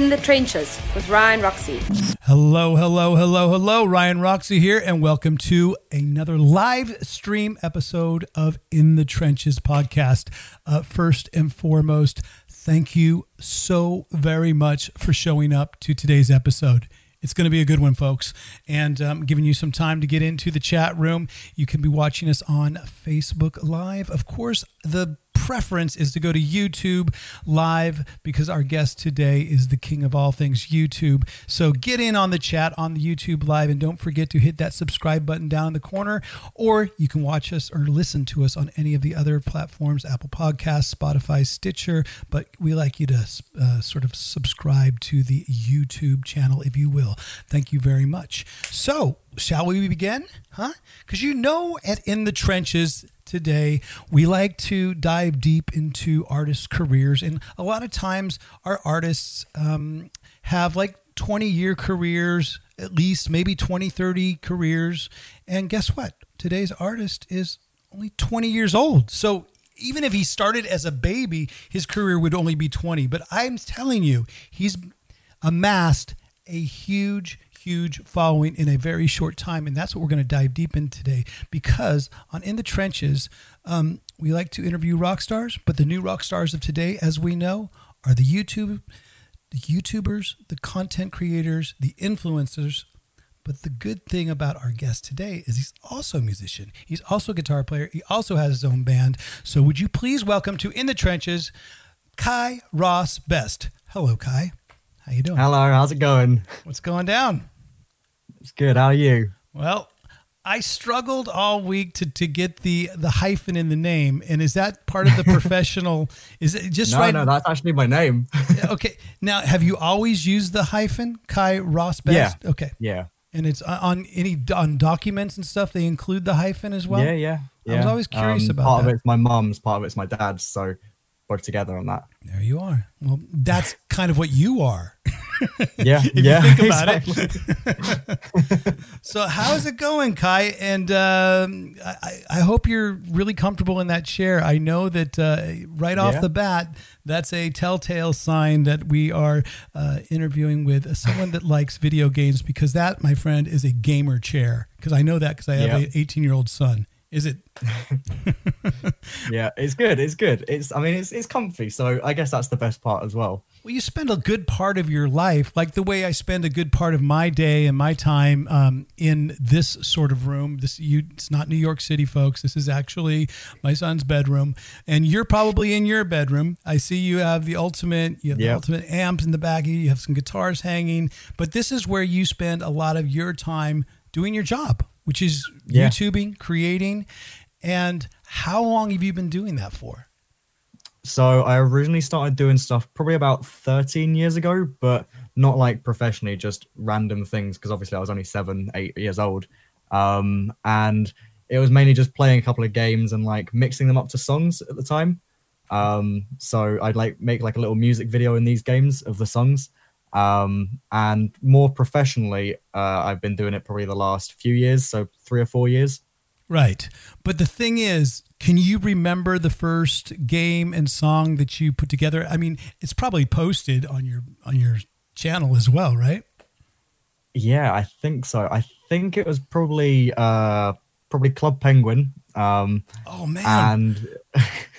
In the Trenches with Ryan Roxie. Hello, hello, hello, hello. Ryan Roxie here, and welcome to another live stream episode of In the Trenches podcast. Uh, first and foremost, thank you so very much for showing up to today's episode. It's going to be a good one, folks. And um, giving you some time to get into the chat room. You can be watching us on Facebook Live. Of course, the preference is to go to YouTube live because our guest today is the king of all things YouTube. So get in on the chat on the YouTube live and don't forget to hit that subscribe button down in the corner. Or you can watch us or listen to us on any of the other platforms Apple Podcasts, Spotify, Stitcher. But we like you to uh, sort of subscribe to the YouTube channel, if you will. Thank you very much. So, shall we begin? Huh? Because you know, at In the Trenches, today, we like to dive deep into artists' careers. And a lot of times, our artists um, have like 20 year careers, at least maybe 20, 30 careers. And guess what? Today's artist is only 20 years old. So even if he started as a baby, his career would only be 20. But I'm telling you, he's amassed a huge, huge following in a very short time. And that's what we're going to dive deep in today because on In the Trenches, um, we like to interview rock stars, but the new rock stars of today, as we know, are the YouTube, the YouTubers, the content creators, the influencers. But the good thing about our guest today is he's also a musician. He's also a guitar player. He also has his own band. So would you please welcome to In the Trenches, Kai Ross Best. Hello, Kai. How you doing? Hello, how's it going? What's going down? It's good. How are you? Well, I struggled all week to, to get the the hyphen in the name, and is that part of the professional? Is it just no, right? No, no, that's actually my name. okay. Now, have you always used the hyphen, Kai Ross Best? Yeah. Okay. Yeah. And it's on any on documents and stuff. They include the hyphen as well. Yeah, yeah. yeah. I was always curious um, about part that. of it's my mom's, part of it's my dad's. So both together on that. There you are. Well, that's kind of what you are. Yeah, yeah. think about exactly. it. so, how's it going, Kai? And um, I, I hope you're really comfortable in that chair. I know that uh, right off Yeah. the bat, that's a telltale sign that we are uh, interviewing with someone that likes video games because that, my friend, is a gamer chair. Because I know that because I have Yeah. an 18 year old son. Is it? yeah, it's good. It's good. It's. I mean, it's it's comfy. So I guess that's the best part as well. Well, you spend a good part of your life, like the way I spend a good part of my day and my time um, in this sort of room. This, you, it's not New York City, folks. This is actually my son's bedroom, and you're probably in your bedroom. I see you have the ultimate, you have the ultimate amps in the back. You have some guitars hanging, but this is where you spend a lot of your time doing your job, which is Yeah. YouTubing, creating. And how long have you been doing that for? So I originally started doing stuff probably about 13 years ago, but not like professionally, just random things because obviously I was only seven, eight years old. Um, and it was mainly just playing a couple of games and like mixing them up to songs at the time. Um, so I'd like make like a little music video in these games of the songs. Um, and more professionally, uh, I've been doing it probably the last few years, so three or four years. Right. But the thing is, can you remember the first game and song that you put together? I mean, it's probably posted on your on your channel as well, right? Yeah, I think so. I think it was probably uh probably Club Penguin. Um Oh man. and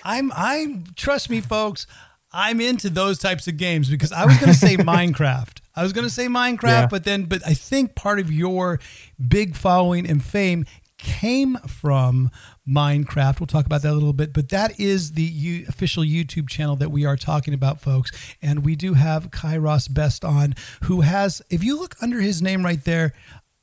I'm I'm trust me folks, I'm into those types of games because I was going to say Minecraft. I was going to say Minecraft, Yeah. but then but I think part of your big following and fame came from Minecraft. We'll talk about that a little bit, but that is the U- official YouTube channel that we are talking about, folks. And we do have Kairos Best on, who has, if you look under his name right there,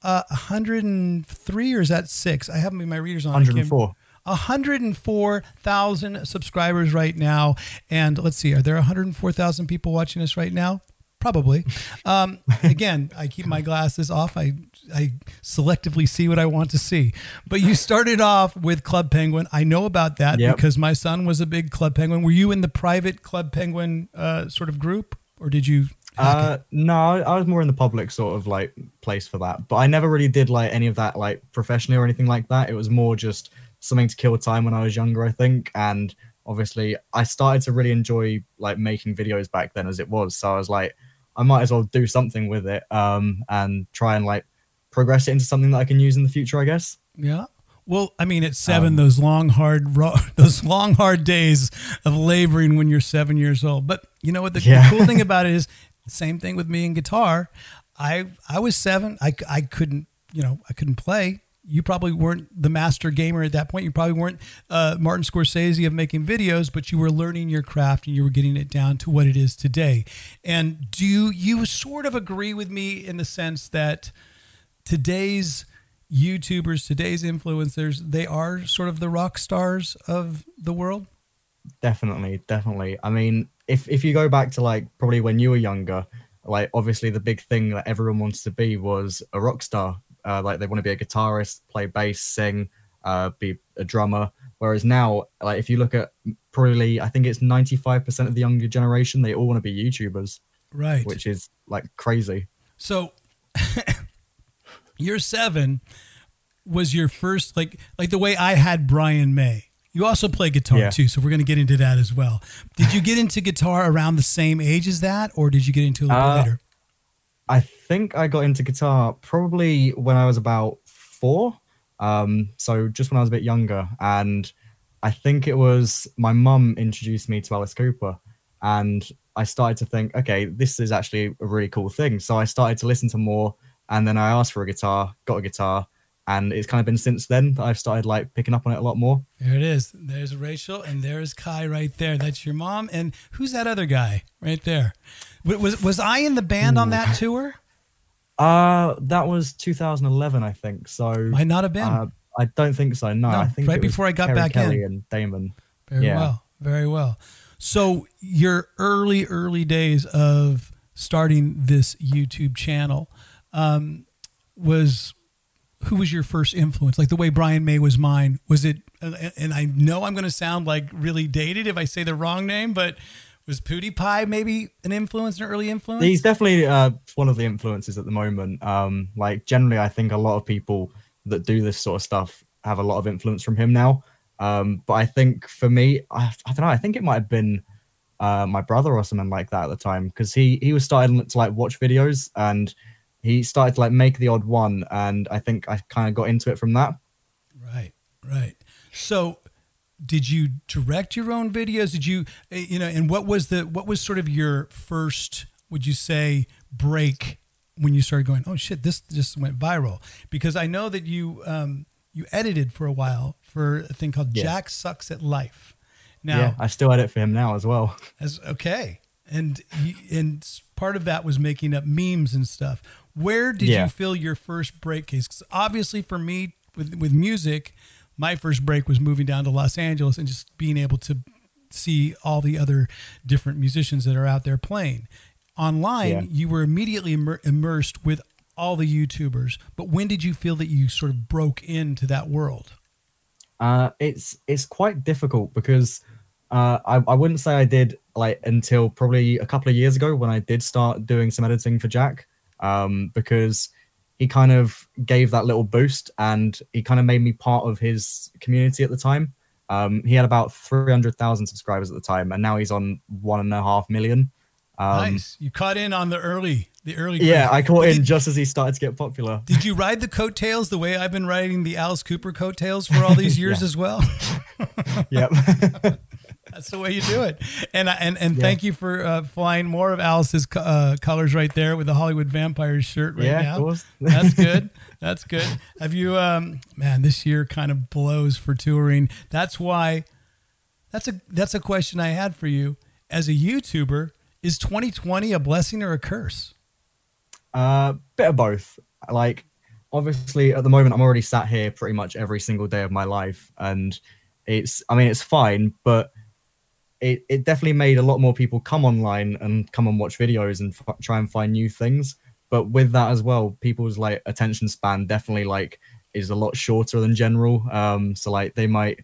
uh, 103 or is that six? I have them in my readers on. 104. 104,000 subscribers right now. And let's see, are there 104,000 people watching us right now? Probably. Um, again, I keep my glasses off. I I selectively see what I want to see. But you started off with Club Penguin. I know about that Yep. because my son was a big Club Penguin. Were you in the private Club Penguin uh, sort of group, or did you? Uh no, I was more in the public sort of like place for that. But I never really did like any of that like professionally or anything like that. It was more just something to kill time when I was younger, I think. And obviously I started to really enjoy like making videos back then as it was. So I was like, I might as well do something with it um, and try and like progress it into something that I can use in the future, I guess. Yeah. Well, I mean, at seven, Um, those long, hard, ro- those long, hard days of laboring when you're seven years old. But you know what? The, Yeah. the cool thing about it is, same thing with me and guitar. I I was seven. I I couldn't you know I couldn't play. You probably weren't the master gamer at that point. You probably weren't uh, Martin Scorsese of making videos, but you were learning your craft and you were getting it down to what it is today. And do you, you sort of agree with me in the sense that today's YouTubers, today's influencers, they are sort of the rock stars of the world. Definitely, definitely. I mean, if if you go back to like probably when you were younger, like obviously the big thing that everyone wants to be was a rock star. Uh, like they want to be a guitarist, play bass, sing, uh, be a drummer. Whereas now, like if you look at probably, I think it's ninety five percent of the younger generation, they all want to be YouTubers, Right. which is like crazy. So year seven was your first like like the way I had Brian May. You also play guitar Yeah. too, so we're going to get into that as well. Did you get into guitar around the same age as that, or did you get into it a little Uh, bit later? I think I got into guitar probably when I was about four. Um, so just when I was a bit younger. And I think it was my mum introduced me to Alice Cooper. And I started to think, okay, this is actually a really cool thing. So I started to listen to more. And then I asked for a guitar, got a guitar. And it's kind of been since then that I've started like picking up on it a lot more. There it is. There's Rachel, and there's Kai right there. That's your mom. And who's that other guy right there? Was was I in the band on that tour? Uh, that was 2011, I think. So Might not have been. uh, I don't think so. No, No, I think right before I got Kerry back Kelly in. and Damon. Very Yeah. well. Very well. So your early, early days of starting this YouTube channel um, was who was your first influence? Like the way Brian May was mine. Was it? And I know I'm going to sound like really dated if I say the wrong name, but was PewDiePie maybe an influence, an early influence? He's definitely uh, one of the influences at the moment. Um, like generally, I think a lot of people that do this sort of stuff have a lot of influence from him now. Um, but I think for me, I, I don't know. I think it might have been uh, my brother or something like that at the time because he he was starting to like watch videos and he started to like make the odd one, and I think I kind of got into it from that. Right, right. So, did you direct your own videos? Did you, eh, you know, and what was the what was sort of your first? Would you say break when you started going? Oh shit, this just went viral because I know that you um, you edited for a while for a thing called Yeah. Jack Sucks at Life. Now, yeah, I still edit for him now as well. as okay, and you, and part of that was making up memes and stuff. Where did Yeah. you feel your first break case? 'Cause obviously, for me with with music, my first break was moving down to Los Angeles and just being able to see all the other different musicians that are out there playing. Online, Yeah. you were immediately immer- immersed with all the YouTubers. But when did you feel that you sort of broke into that world? Uh, it's it's quite difficult because uh, I, I wouldn't say I did like until probably a couple of years ago when I did start doing some editing for Jack um, because he kind of gave that little boost and he kind of made me part of his community at the time. Um, he had about 300,000 subscribers at the time and now he's on one and a half million. Um, nice. You caught in on the early, the early. Yeah, craze. I caught in just as he started to get popular. Did you ride the coattails the way I've been riding the Alice Cooper coattails for all these years as well? yep. That's the way you do it. And and and Yeah. thank you for uh, flying more of Alice's uh, colors right there with the Hollywood Vampires shirt right yeah, now. That's good. That's good. Have you um man, this year kind of blows for touring. That's why that's a that's a question I had for you as a YouTuber. Is 2020 a blessing or a curse? Uh, bit of both. Like, obviously, at the moment, I'm already sat here pretty much every single day of my life, and it's. I mean, it's fine, but it it definitely made a lot more people come online and come and watch videos and f- try and find new things. But with that as well, people's like attention span definitely like is a lot shorter than general. Um, so like they might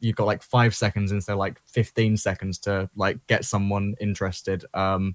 you've got like five seconds instead of like 15 seconds to like get someone interested. Um,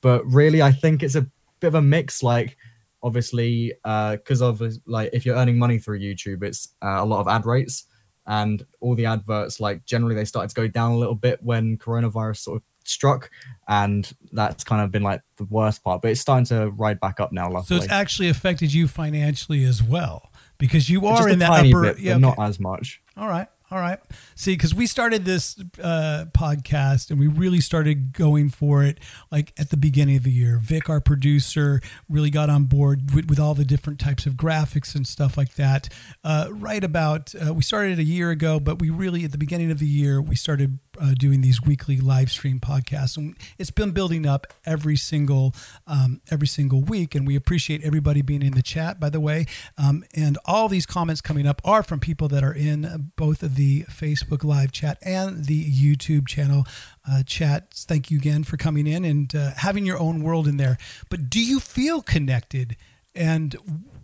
but really, I think it's a bit of a mix. Like, obviously, uh because of like if you're earning money through YouTube, it's uh, a lot of ad rates, and all the adverts like generally they started to go down a little bit when coronavirus sort of struck and that's kind of been like the worst part but it's starting to ride back up now luckily. So it's actually affected you financially as well because you are in that upper bit, but yeah, not as much All right. All right. See, because we started this uh, podcast and we really started going for it like at the beginning of the year. Vic, our producer, really got on board with, with all the different types of graphics and stuff like that. Uh, right about, uh, we started a year ago, but we really, at the beginning of the year, we started uh, doing these weekly live stream podcasts. And it's been building up every single, um, every single week. And we appreciate everybody being in the chat, by the way. Um, and all these comments coming up are from people that are in both of the Facebook live chat and the YouTube channel uh, chat. Thank you again for coming in and uh, having your own world in there. But do you feel connected? And,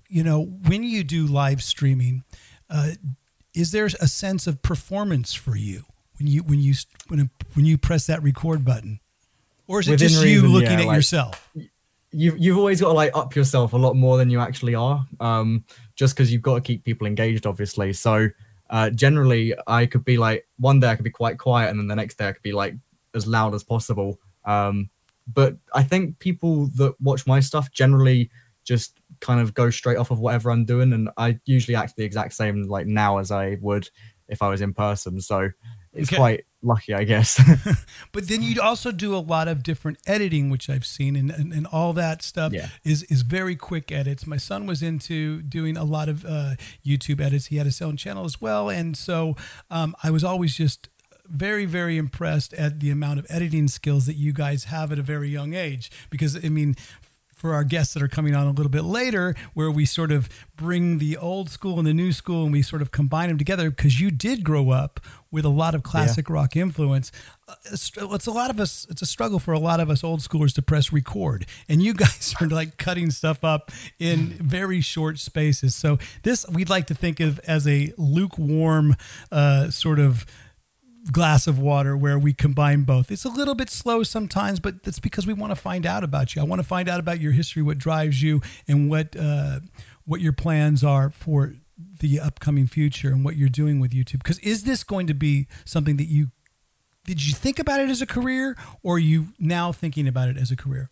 you know, when you do live streaming, uh, is there a sense of performance for you when you when you when when you press that record button, or is it Within just you reason, looking yeah, at like- yourself? you've you've always got to like up yourself a lot more than you actually are um just because you've got to keep people engaged obviously so uh generally i could be like one day i could be quite quiet and then the next day i could be like as loud as possible. Um but i think people that watch my stuff generally just kind of go straight off of whatever i'm doing and i usually act the exact same like now as i would if i was in person. So it's Okay. quite lucky i guess But then you also do a lot of different editing, which I've seen, and, and, and all that stuff Yeah. is is very quick edits. My son was into doing a lot of uh, YouTube edits. He had his own channel as well, and so um, I was always just very very impressed at the amount of editing skills that you guys have at a very young age. Because I mean. For our guests that are coming on a little bit later, where we sort of bring the old school and the new school and we sort of combine them together, because you did grow up with a lot of classic rock influence. Uh, it's it's a lot of us it's a struggle for a lot of us old schoolers to press record. And you guys are like cutting stuff up in very short spaces. So this we'd like to think of as a lukewarm uh, sort of glass of water where we combine both. It's a little bit slow sometimes but that's because we want to find out about you. I want to find out about your history what drives you and what uh, what your plans are for the upcoming future and what you're doing with youtube. Because is this going to be something that you did you think about it as a career or are you now thinking about it as a career?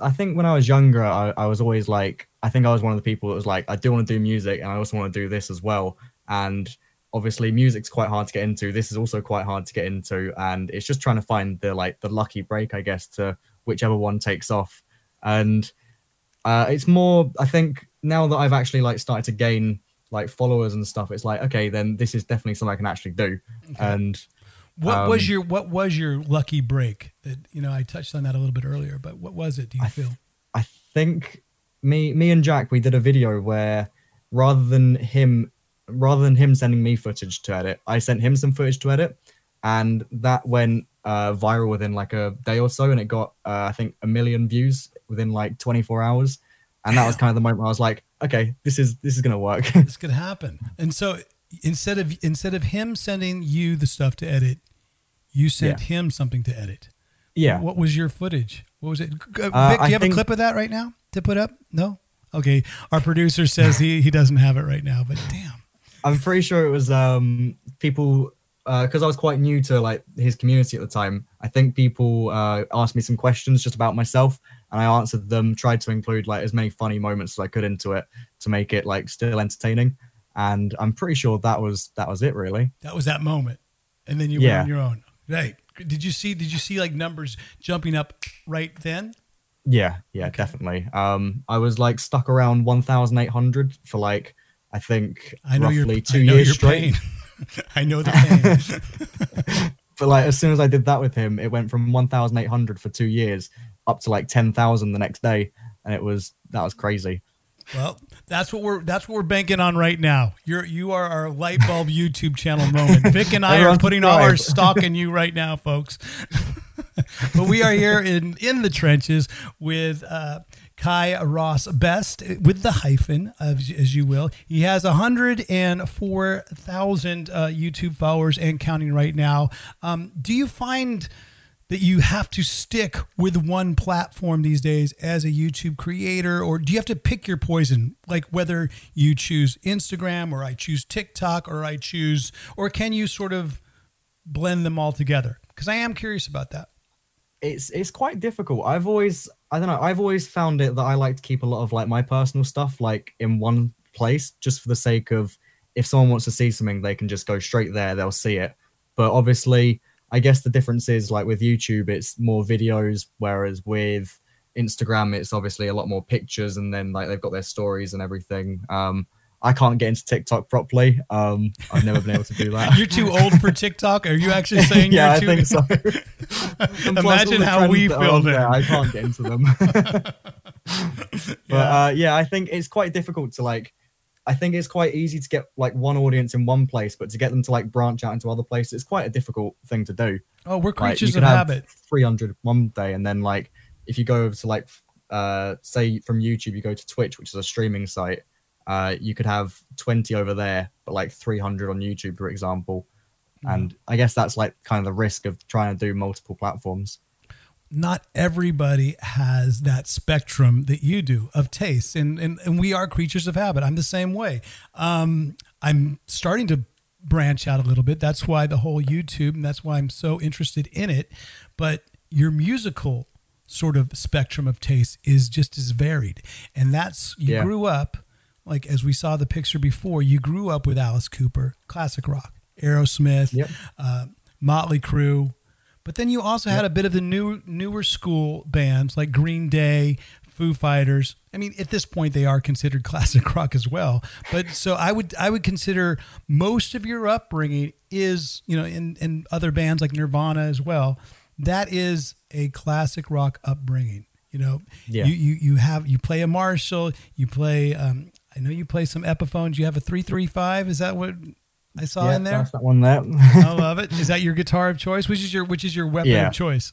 I think when I was younger, I, I was always like, I think I was one of the people that was like, I do want to do music and I also want to do this as well. And obviously, music's quite hard to get into. This is also quite hard to get into. And it's just trying to find the like the lucky break, I guess, to whichever one takes off. And uh, it's more, I think, now that I've actually like started to gain like followers and stuff, it's like, okay, then this is definitely something I can actually do. And what was Um, your what was your lucky break that you know i touched on that a little bit earlier but what was it do you I feel I think me me and Jack we did a video where rather than him rather than him sending me footage to edit, I sent him some footage to edit, and that went uh, viral within like a day or so, and it got uh, I think a million views within like 24 hours, and that was kind of the moment where I was like, okay, this is this is gonna work. this could happen. And so instead of instead of him sending you the stuff to edit you sent him something to edit. Yeah, what was your footage? What was it? Uh, vic do you have think- a clip of that right now to put up? No? Okay. Our producer says he he doesn't have it right now but damn I'm pretty sure it was um people because I was quite new to like his community at the time. I think people uh, asked me some questions just about myself, and I answered them. Tried to include like as many funny moments as I could into it to make it like still entertaining. And I'm pretty sure that was that was it really. that was that moment and then you went Yeah. on your own right did you see did you see like numbers jumping up right then Yeah, yeah, definitely. Um, I was like stuck around 1,800 for like I think i know roughly your two I know years straight. i know the pain but like as soon as I did that with him, it went from 1,800 for two years up to like 10,000 the next day, and it was that was crazy. Well, that's what we're that's what we're banking on right now. You're you are our light bulb YouTube channel moment. Vic and I are putting all our stock in you right now, folks. but we are here in in the trenches with uh, Kai Ross Best with the hyphen, as, you will. He has 104,000 uh, YouTube followers and counting right now. Um, do you find that you have to stick with one platform these days as a YouTube creator, or do you have to pick your poison? Like whether you choose Instagram or I choose TikTok or I choose, or can you sort of blend them all together? Because I am curious about that. It's it's quite difficult. I've always I don't know. I've always found it that I like to keep a lot of like my personal stuff like in one place, just for the sake of if someone wants to see something, they can just go straight there. They'll see it. But obviously, I guess the difference is like with YouTube, it's more videos, whereas with Instagram, it's obviously a lot more pictures, and then like they've got their stories and everything. Um, I can't get into TikTok properly. Um, I've never been able to do that. you're too old for TikTok. Are you actually saying yeah, you're I too? think so. Imagine how we feel there. I can't get into them. but Yeah. uh, yeah, I think it's quite difficult to like. I think it's quite easy to get like one audience in one place, but to get them to like branch out into other places, it's quite a difficult thing to do. Oh, we're Like, creatures could of have habit. 300 one day, and then like if you go over to like uh say from YouTube, you go to Twitch, which is a streaming site. Uh, you could have 20 over there, but like 300 on YouTube, for example. And I guess that's like kind of the risk of trying to do multiple platforms. not everybody has that spectrum that you do of taste and, and and we are creatures of habit i'm the same way um i'm starting to branch out a little bit that's why the whole youtube and that's why i'm so interested in it but your musical sort of spectrum of taste is just as varied and that's you Yeah. grew up like as we saw the picture before you grew up with alice cooper classic rock aerosmith Yep. uh, motley crue but then you also had a bit of the new newer school bands like Green Day, Foo Fighters. I mean, at this point they are considered classic rock as well. But so I would I would consider most of your upbringing is, you know, in, in other bands like Nirvana as well. That is a classic rock upbringing. You know, Yeah. you, you you have you play a Marshall, you play um I know you play some Epiphones. You have a three three five. Is that what I saw yeah, in there? that's that one there. I love it. Is that your guitar of choice? Which is your which is your weapon Yeah. of choice?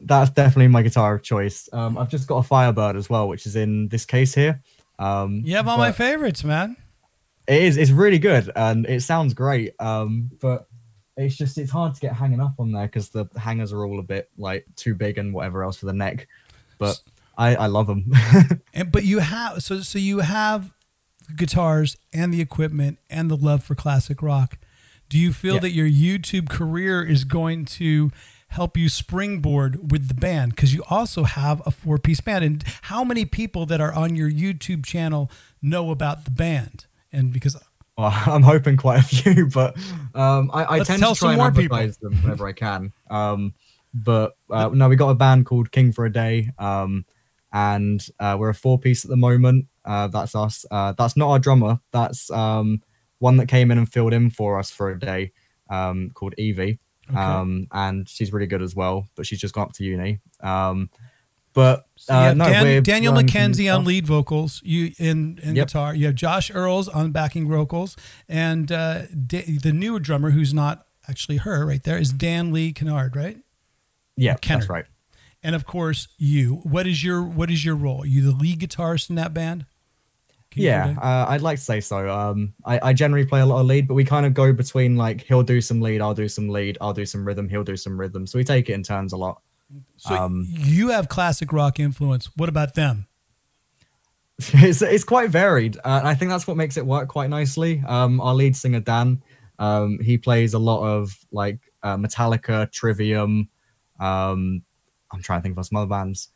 that's definitely my guitar of choice. Um, I've just got a Firebird as well, which is in this case here. Um, You have all my favorites, man. It is. It's really good, and it sounds great. Um, but it's just it's hard to get hanging up on there because the hangers are all a bit like too big and whatever else for the neck. But I I love them. And but you have so so you have the guitars and the equipment and the love for classic rock. Do you feel Yeah. that your YouTube career is going to help you springboard with the band because you also have a four piece band and how many people that are on your YouTube channel know about the band and because well, I'm hoping quite a few, but um, I, I tend to try and more people. advertise them whenever I can. Um, but uh, no, we got a band called King for a Day, um, and uh, we're a four piece at the moment. Uh, that's us. Uh, that's not our drummer. That's um, one that came in and filled in for us for a day, um, called Evie. Okay. Um, and she's really good as well, but she's just gone up to uni. Um, but uh, have no, Dan- Daniel McKenzie on lead vocals, you in, in Yep. guitar. You have Josh Earls on backing vocals, and uh, Da- the newer drummer, who's not actually her right there, is Dan Lee Kennard, right? Yeah, that's right. And of course, you. What is your what is your role? Are you the lead guitarist in that band? Yeah, uh, I'd like to say so. Um, I, I generally play a lot of lead, but we kind of go between like he'll do some lead, I'll do some lead, I'll do some rhythm, he'll do some rhythm. So we take it in turns a lot. So um, you have classic rock influence. What about them? it's it's quite varied. Uh, I think that's what makes it work quite nicely. Um, our lead singer Dan, um, he plays a lot of like uh, Metallica, Trivium. Um, I'm trying to think of some other bands,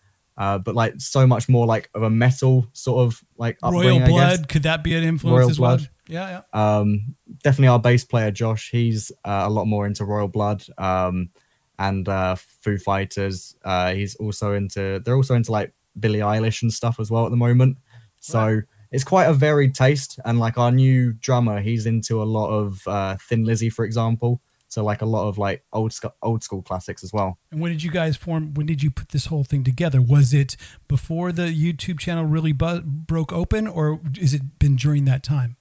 uh, but like so much more like of a metal sort of like Royal upbringing, I guess. Blood could that be an influence Royal as well? Blood. Yeah, yeah. Um, definitely our bass player Josh. He's uh, a lot more into Royal Blood um, and uh, Foo Fighters. Uh, he's also into. They're also into like Billie Eilish and stuff as well at the moment. So it's quite a varied taste. And like our new drummer, he's into a lot of uh, Thin Lizzy, for example. So like a lot of like old sc- old school classics as well. And when did you guys form? When did you put this whole thing together? Was it before the YouTube channel really bu- broke open, or is it been during that time?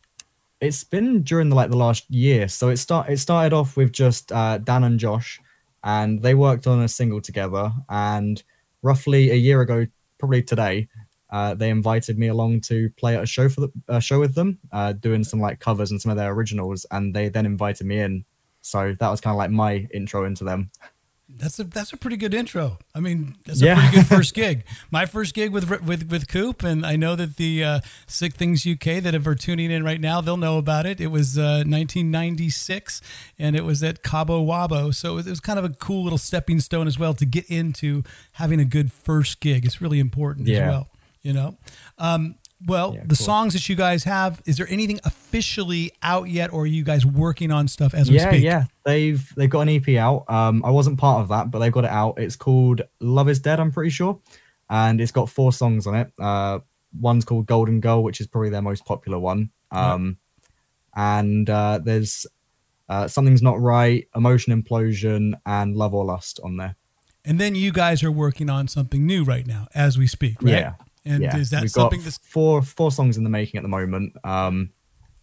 It's been during the like the last year. So it start it started off with just uh, Dan and Josh, and they worked on a single together. And roughly a year ago, probably today, uh, they invited me along to play at a show for the uh, show with them, uh, doing some like covers and some of their originals. And they then invited me in. So that was kind of like my intro into them. That's a that's a pretty good intro. I mean, that's a Yeah. pretty good first gig. My first gig with with with Coop, and I know that the uh, Sick Things UK that are tuning in right now, they'll know about it. It was uh, 1996, and it was at Cabo Wabo, so it was, it was kind of a cool little stepping stone as well to get into having a good first gig. It's really important as well, you know. Um, well, Yeah, the cool. songs that you guys have, is there anything officially out yet, or are you guys working on stuff as we speak? yeah. They've they've got an EP out. Um, I wasn't part of that, but they've got it out. It's called Love Is Dead. I'm pretty sure, and it's got four songs on it. Uh, one's called Golden Girl, which is probably their most popular one. Um, and uh, there's uh, something's not right, Emotion Implosion, and Love or Lust on there. And then you guys are working on something new right now as we speak, right? Yeah. And yeah, is that we've something got that's four four songs in the making at the moment, um,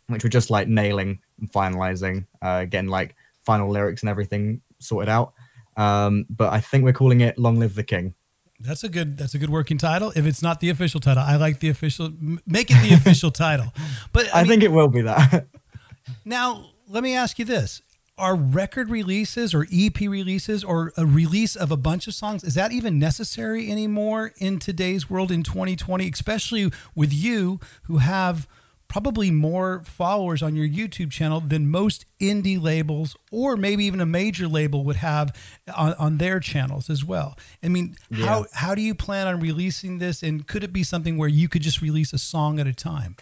which we're just like nailing and finalizing, uh, getting like final lyrics and everything sorted out. Um, but I think we're calling it "Long Live the King." that's a good that's a good working title. If it's not the official title, I like the official make it the official title. But I, I, mean, think it will be that. now let me ask you this. Are record releases or EP releases or a release of a bunch of songs is that even necessary anymore in today's world in 2020 especially with you who have probably more followers on your YouTube channel than most indie labels or maybe even a major label would have on, on their channels as well. I mean, how how do you plan on releasing this and could it be something where you could just release a song at a time?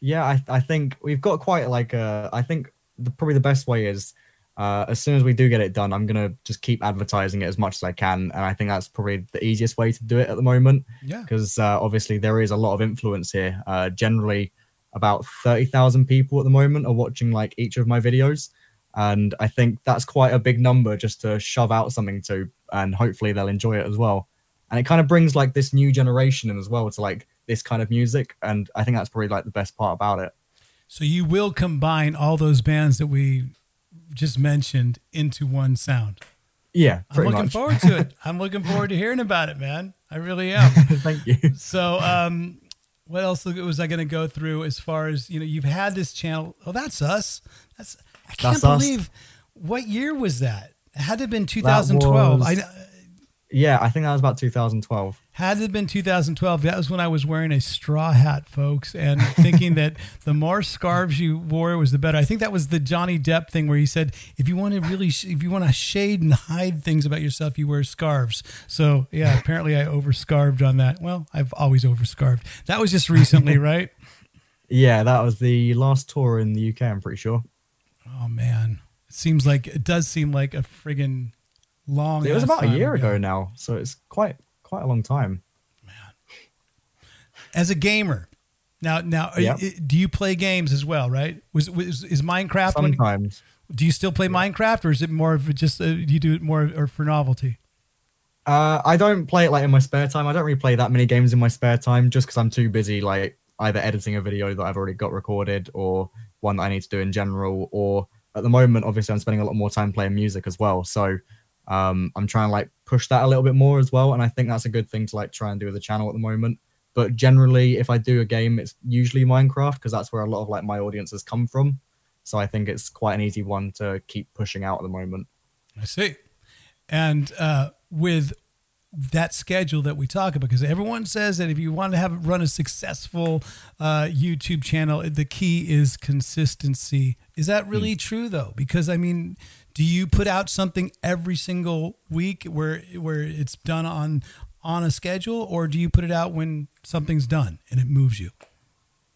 yeah, I, I think we've got quite like a. I think the, probably the best way is uh, as soon as we do get it done, I'm gonna just keep advertising it as much as I can, and I think that's probably the easiest way to do it at the moment. Yeah. because uh, obviously there is a lot of influence here. Uh, generally, about thirty thousand people at the moment are watching like each of my videos, and I think that's quite a big number just to shove out something to, and hopefully they'll enjoy it as well. And it kind of brings like this new generation in as well to like this kind of music, and I think that's probably like the best part about it. So you will combine all those bands that we just mentioned into one sound. Yeah, I'm looking much. forward to it. I'm looking forward to hearing about it, man. I really am. Thank you. So, um, what else was I going to go through as far as you know? You've had this channel. Oh, that's us. That's I can't That's us. believe. What year was that? It had to have been 2012. was- I Yeah, I think that was about 2012. had it been 2012. That was when I was wearing a straw hat, folks, and thinking that the more scarves you wore was the better. I think that was the Johnny Depp thing where he said, if you want to really, sh- if you want to shade and hide things about yourself, you wear scarves. So yeah, apparently I overscarved on that. Well, I've always overscarved. That was just recently, right? Yeah, that was the last tour in the UK. I'm pretty sure. Oh man, it seems like it does seem like a friggin' long. It was about a year ago now, so it's quite quite a long time. Man, as a gamer, now now Yep. do you play games as well? Right? Was, was is Minecraft? when- Sometimes. Do you still play Minecraft, or is it more of just uh, you do it more or for novelty? Uh, I don't play it like in my spare time. I don't really play that many games in my spare time, just because I'm too busy, like either editing a video that I've already got recorded, or one that I need to do in general, or at the moment, obviously, I'm spending a lot more time playing music as well. So um, I'm trying to like push that a little bit more as well, and I think that's a good thing to like try and do with the channel at the moment. But generally, if I do a game, it's usually Minecraft because that's where a lot of like my audiences come from. So I think it's quite an easy one to keep pushing out at the moment. I see. And uh, with that schedule that we talk about, because everyone says that if you want to have run a successful uh, YouTube channel, the key is consistency. Is that really true though? Because I mean, do you put out something every single week where where it's done on on a schedule, or do you put it out when something's done and it moves you?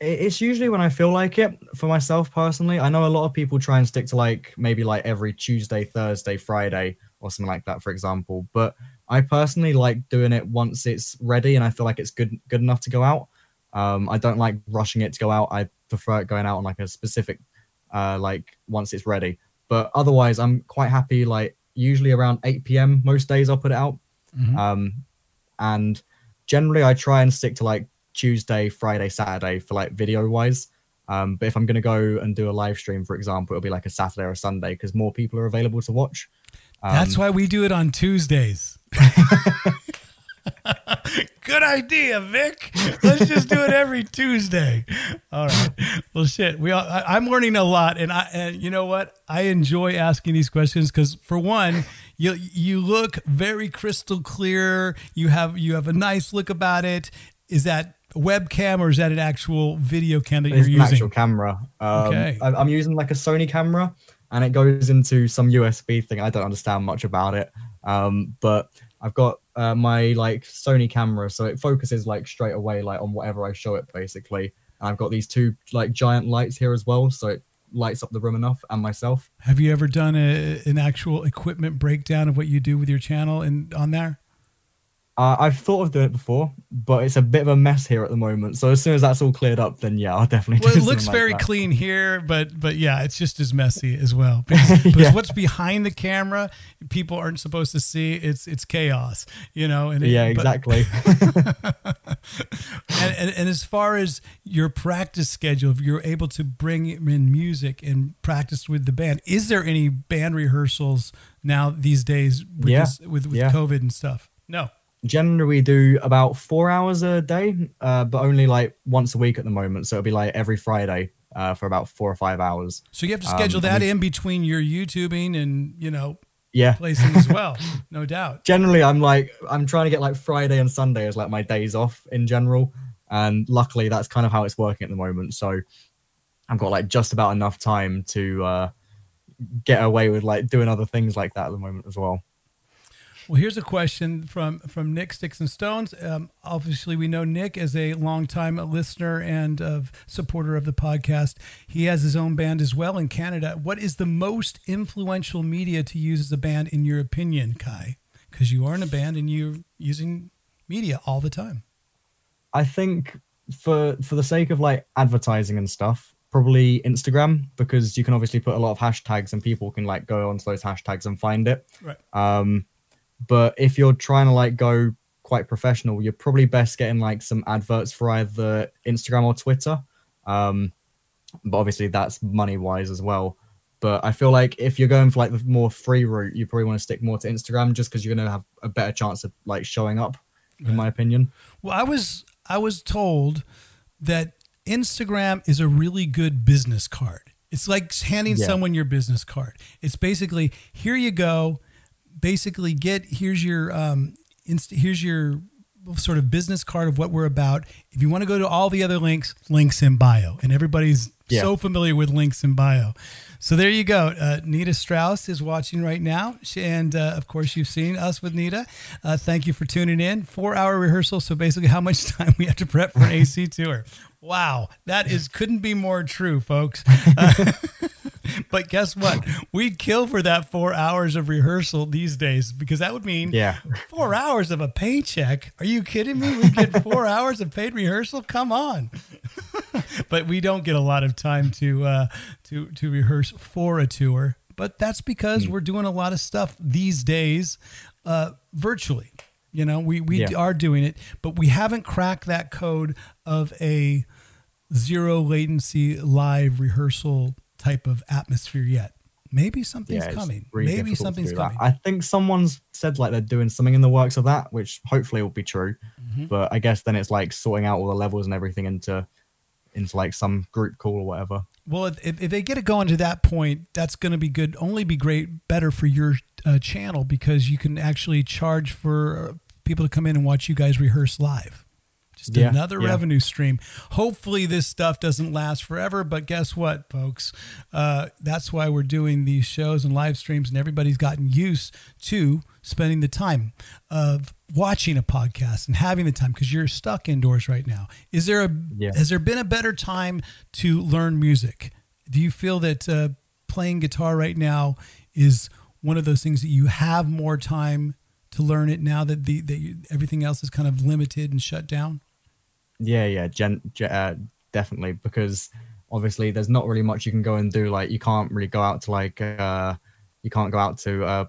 It's usually when I feel like it. For myself personally, I know a lot of people try and stick to like maybe like every Tuesday, Thursday, Friday, or something like that, for example. But I personally like doing it once it's ready and I feel like it's good good enough to go out. Um, I don't like rushing it to go out. I prefer it going out on like a specific, uh, like once it's ready. But otherwise, I'm quite happy. Like usually around 8 p.m. most days, I'll put it out. Mhm. Um, and generally, I try and stick to like Tuesday, Friday, Saturday for like video wise. Um, but if I'm gonna go and do a live stream, for example, it'll be like a Saturday or a Sunday because more people are available to watch. Um, That's why we do it on Tuesdays. Good idea, Vic. Let's just do it every Tuesday. All right. Well, shit. We all, I, am learning a lot, and I and you know what? I enjoy asking these questions because, for one, you you look very crystal clear. You have you have a nice look about it. Is that webcam or is that an actual video cam that it's you're an using? actual camera. Um, Okay. I, I'm using like a Sony camera, and it goes into some USB thing. I don't understand much about it, um, but I've got uh, my like Sony camera, so it focuses like straight away, like on whatever I show it, basically. And I've got these two like giant lights here as well, so it lights up the room enough and myself. Have you ever done a, an actual equipment breakdown of what you do with your channel and on there? Uh, I've thought of doing it before, but it's a bit of a mess here at the moment. So as soon as that's all cleared up, then yeah, I'll definitely. Well, do it looks like very that. clean here, but but yeah, it's just as messy as well. Because, because Yeah. what's behind the camera, people aren't supposed to see. It's it's chaos, you know. And it- Yeah, but- exactly. and, and, and as far as your practice schedule, if you're able to bring in music and practice with the band, is there any band rehearsals now these days with Yeah, this, with, with yeah. COVID and stuff? No. Generally, we do about four hours a day, uh, but only like once a week at the moment. So it'll be like every Friday uh, for about four or five hours. So you have to Um, schedule and that in between your YouTubing and you know Yeah. placing as well, no doubt. Generally, I'm like I'm trying to get like Friday and Sunday as like my days off in general, and luckily that's kind of how it's working at the moment. So I've got like just about enough time to uh, get away with like doing other things like that at the moment as well. Well, here's a question from from Nick Sticks and Stones. Um, obviously, we know Nick as a longtime listener and of supporter of the podcast. He has his own band as well in Canada. What is the most influential media to use as a band, in your opinion, Kai? Because you are in a band and you're using media all the time. I think for for the sake of like advertising and stuff, probably Instagram because you can obviously put a lot of hashtags and people can like go onto those hashtags and find it. Right. Um, but if you're trying to like go quite professional, you're probably best getting like some adverts for either Instagram or Twitter. Um, but obviously that's money wise as well. But I feel like if you're going for like the more free route, you probably want to stick more to Instagram just because you're gonna have a better chance of like showing up, in my opinion. Well, I was I was told that Instagram is a really good business card. It's like handing Yeah. someone your business card. It's basically here you go. Basically, get here's your um, inst- here's your sort of business card of what we're about. If you want to go to all the other links, links in bio, and everybody's Yeah. so familiar with links in bio. So there you go. Uh, Nita Strauss is watching right now, She- and uh, of course you've seen us with Nita. Uh, thank you for tuning in. Four hour rehearsal. So basically, how much time we have to prep for an AC tour? Wow, that is couldn't be more true, folks. But guess what? We'd kill for that four hours of rehearsal these days because that would mean Yeah. four hours of a paycheck. Are you kidding me? We get four hours of paid rehearsal? Come on. but we don't get a lot of time to uh, to to rehearse for a tour. But that's because we're doing a lot of stuff these days uh, virtually. You know, we we Yeah. are doing it, but we haven't cracked that code of a zero latency live rehearsal type of atmosphere yet. Maybe something's it's coming. really Maybe something's do that. coming. I think someone's said like they're doing something in the works of that, which hopefully will be true. Mm-hmm. But I guess then it's like sorting out all the levels and everything into into like some group call or whatever. Well, if, if they get it going to that point, that's going to be good. Only be great, better for your uh, channel because you can actually charge for uh, people to come in and watch you guys rehearse live. Just Yeah, another yeah. revenue stream. Hopefully, this stuff doesn't last forever. But guess what, folks? Uh, that's why we're doing these shows and live streams, and everybody's gotten used to spending the time of watching a podcast and having the time because you're stuck indoors right now. Is there a Yeah. has there been a better time to learn music? Do you feel that uh, playing guitar right now is one of those things that you have more time to learn it now that the that you, everything else is kind of limited and shut down? Yeah, yeah, gen, ge- uh, definitely because obviously there's not really much you can go and do. Like you can't really go out to like uh, you can't go out to uh,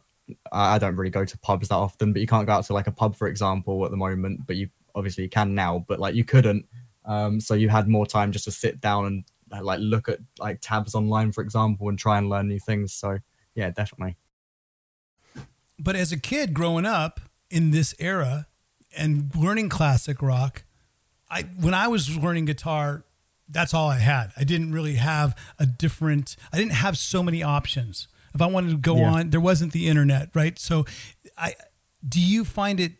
I I don't really go to pubs that often, but you can't go out to like a pub for example at the moment. But you obviously you can now, but like you couldn't. Um, so you had more time just to sit down and uh, like look at like tabs online, for example, and try and learn new things. So yeah, definitely. But as a kid growing up in this era, and learning classic rock, I when I was learning guitar, that's all I had. I didn't really have a different. I didn't have so many options. If I wanted to go Yeah. on, there wasn't the internet, right? So, I do you find it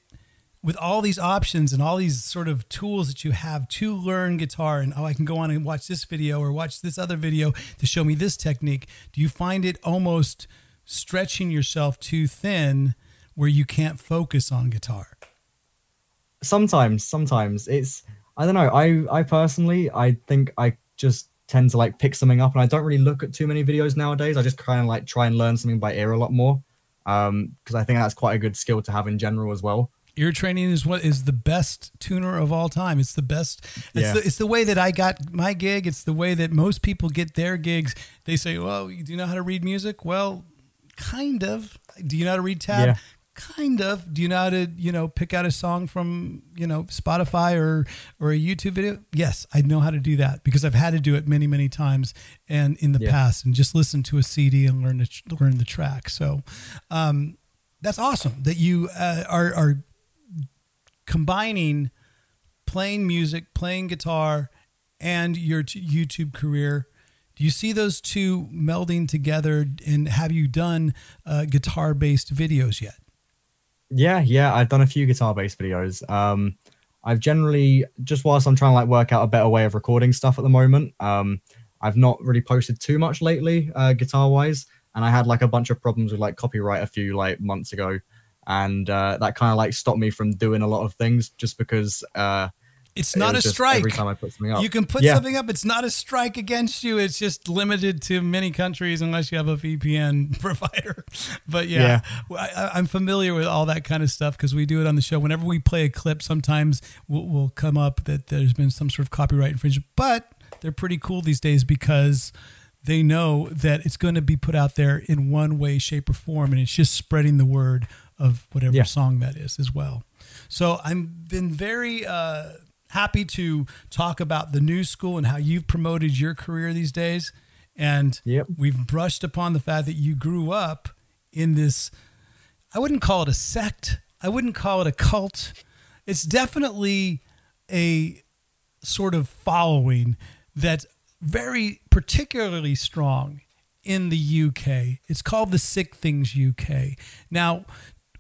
with all these options and all these sort of tools that you have to learn guitar and oh I can go on and watch this video or watch this other video to show me this technique do you find it almost stretching yourself too thin where you can't focus on guitar sometimes sometimes it's i don't know. I i personally i think i just tend to like pick something up and i don't really look at too many videos nowadays. I just kind of like try and learn something by ear a lot more um because i think that's quite a good skill to have in general as well. Ear training is what is the best tuner of all time. It's the best it's, Yeah. the, it's the way that i got my gig. It's the way that most people get their gigs. They say well you do you know how to read music? Well kind of. Do you know how to read tab? Yeah. Kind of do you know how to you know pick out a song from you know spotify or or a youtube video yes i know how to do that because i've had to do it many many times and in the Yeah. past and just listen to a cd and learn the learn the track so um that's awesome that you uh, are are combining playing music, playing guitar, and your t- YouTube career. Do you see those two melding together? And have you done uh, guitar based videos yet? Yeah yeah i've done a few guitar based videos. Um i've generally just whilst i'm trying to like work out a better way of recording stuff at the moment um i've not really posted too much lately uh guitar wise and i had like a bunch of problems with like copyright a few like months ago and uh that kind of like stopped me from doing a lot of things just because uh It's it not a just strike. every time i put something up You can put Yeah. something up. It's not a strike against you. It's just limited to many countries unless you have a VPN provider. But yeah, Yeah. I, I'm familiar with all that kind of stuff because we do it on the show. Whenever we play a clip, sometimes we'll, we'll come up that there's been some sort of copyright infringement. But they're pretty cool these days because they know that it's going to be put out there in one way, shape, or form, and it's just spreading the word of whatever Yeah. song that is as well. So I'm been very uh, happy to talk about the new school and how you've promoted your career these days. And Yep. we've brushed upon the fact that you grew up in this. I wouldn't call it a sect. I wouldn't call it a cult. It's definitely a sort of following that's very particularly strong in the UK. It's called the Sick Things UK. Now,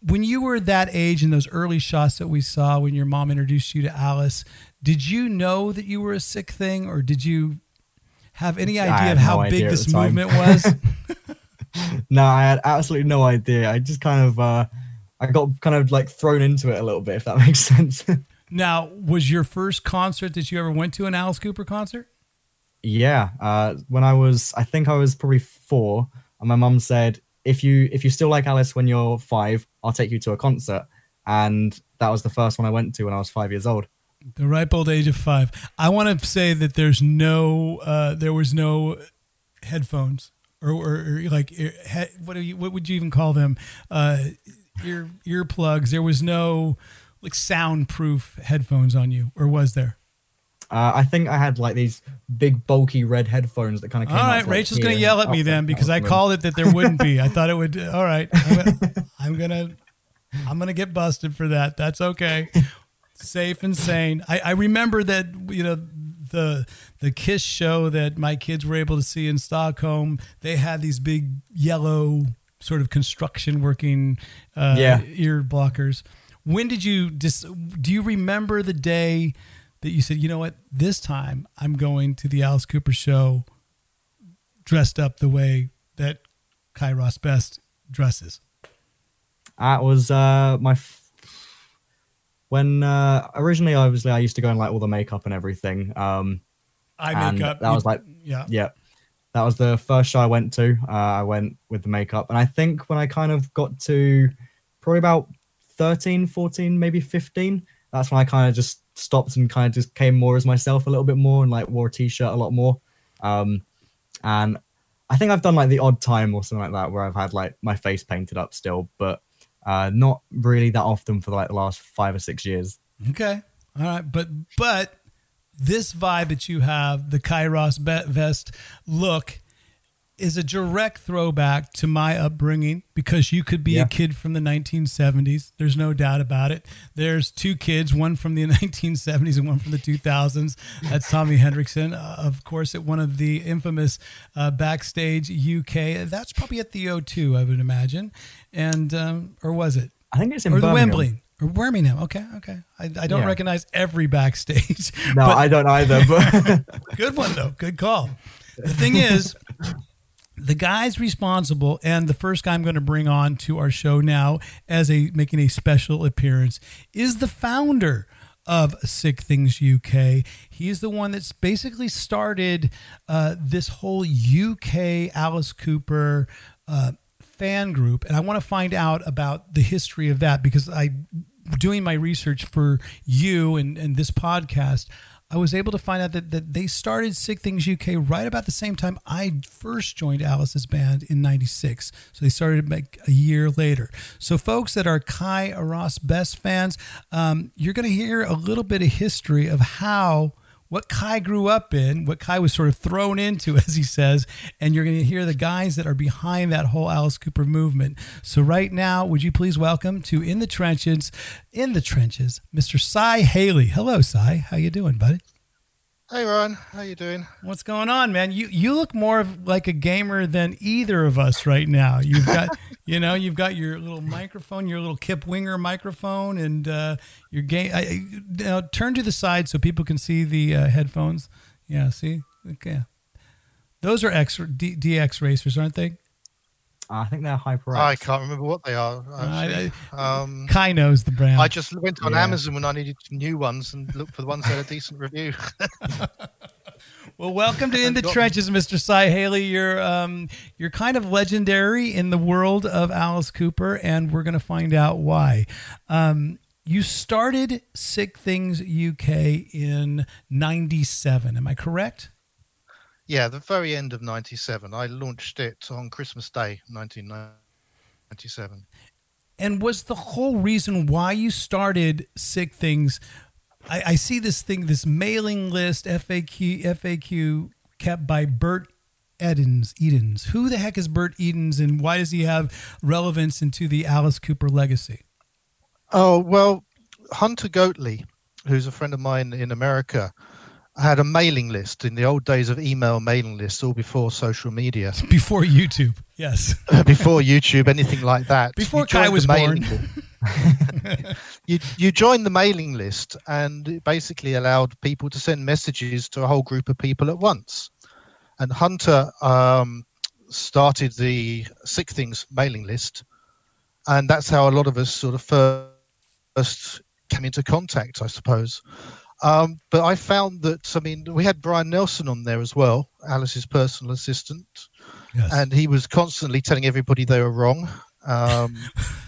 when you were that age in those early shots that we saw when your mom introduced you to Alice, did you know that you were a sick thing or did you have any idea of how no big this movement was? no i had absolutely no idea i just kind of uh i got kind of like thrown into it a little bit if that makes sense now, was your first concert that you ever went to an Alice Cooper concert? Yeah, uh, when I was, I think I was probably four, and my mum said, "If you if you still like Alice when you're five, I'll take you to a concert." And that was the first one I went to when I was five years old. The ripe old age of five. I want to say that there's no, uh, there was no headphones or, or, or like he, what you, what would you even call them? Uh, ear earplugs. There was no like soundproof headphones on you, or was there? Uh, I think I had like these big bulky red headphones that kind of All came. up right, to, like, Rachel's going to yell at me then because I called it that there wouldn't be. I thought it would. All right, I'm gonna, I'm gonna, I'm gonna get busted for that. That's okay. Safe and sane. I, I remember that you know the the Kiss show that my kids were able to see in Stockholm. They had these big yellow sort of construction working uh, Yeah. ear blockers. When did you dis- do you remember the day that you said, you know what, this time I'm going to the Alice Cooper show dressed up the way that Kairos Best dresses? That was uh, my. F- when uh, originally, obviously, I used to go in like all the makeup and everything. Um, I And make that was like- yeah. yeah that was the first show i went to uh, i went with the makeup and i think when i kind of got to probably about 13 14 maybe 15 that's when i kind of just stopped and kind of just came more as myself a little bit more and like wore a t-shirt a lot more um and i think i've done like the odd time or something like that where i've had like my face painted up still but uh not really that often for like the last five or six years Okay. All right. But but this vibe that you have, the Kairos vest look, is a direct throwback to my upbringing because you could be Yeah. a kid from the 1970s. There's no doubt about it. There's two kids, one from the 1970s and one from the 2000s. That's Tommy Henriksen, uh, of course, at one of the infamous uh, backstage UK. That's probably at the O2, I would imagine, and um, or was it? I think it's in or the Wembley or Birmingham. Okay, okay. I, I don't Yeah. recognize every backstage. No, but I don't either. But good one though. Good call. The thing is, the guy's responsible, and the first guy I'm going to bring on to our show now as a making a special appearance is the founder of Sick Things UK. He's the one that's basically started uh, this whole UK Alice Cooper. Uh, fan group and i want to find out about the history of that because i doing my research for you and, and this podcast i was able to find out that, that they started sick things uk right about the same time i first joined alice's band in 96 so they started like a year later. So folks that are kai ross best fans um, you're going to hear a little bit of history of how what Kai grew up in, what Kai was sort of thrown into, as he says, and you're going to hear the guys that are behind that whole Alice Cooper movement. So right now, would you please welcome to In the Trenches, In the Trenches, Mr. Cy Haley. Hello, Cy. How you doing, buddy? Hey Ron, how you doing? What's going on, man? You you look more like a gamer than either of us right now. You've got you know you've got your little microphone, your little Kip Winger microphone, and uh, your game. I, now turn to the side so people can see the uh, headphones. Yeah, see, okay. Those are DX racers, aren't they? I think they're hyper. I can't remember what they are. Actually. um, Kai knows the brand. I just went on Yeah. Amazon when I needed new ones and looked for the ones that had a decent review. Well, welcome to In the Trenches, Mr. Cy Haley. You're um, you're kind of legendary in the world of Alice Cooper, and we're going to find out why. Um, you started Sick Things UK in '97. Am I correct? Yeah, the very end of '97. I launched it on Christmas Day, 1997. And was the whole reason why you started Sick Things? I, I see this thing, this mailing list, FAQ, FAQ kept by Bert Edens. Edens. Who the heck is Bert Edens, and why does he have relevance into the Alice Cooper legacy? Oh well, Hunter Goatley, who's a friend of mine in America, had a mailing list in the old days of email mailing lists, all before social media, Before YouTube, yes. before YouTube, anything like that. Before You Kai was born. you you joined the mailing list, and it basically allowed people to send messages to a whole group of people at once. And Hunter um, started the Sick Things mailing list, and that's how a lot of us sort of first came into contact, I suppose. Um, but I found that I mean we had Brian Nelson on there as well, Alice's personal assistant, Yes. and he was constantly telling everybody they were wrong. Um,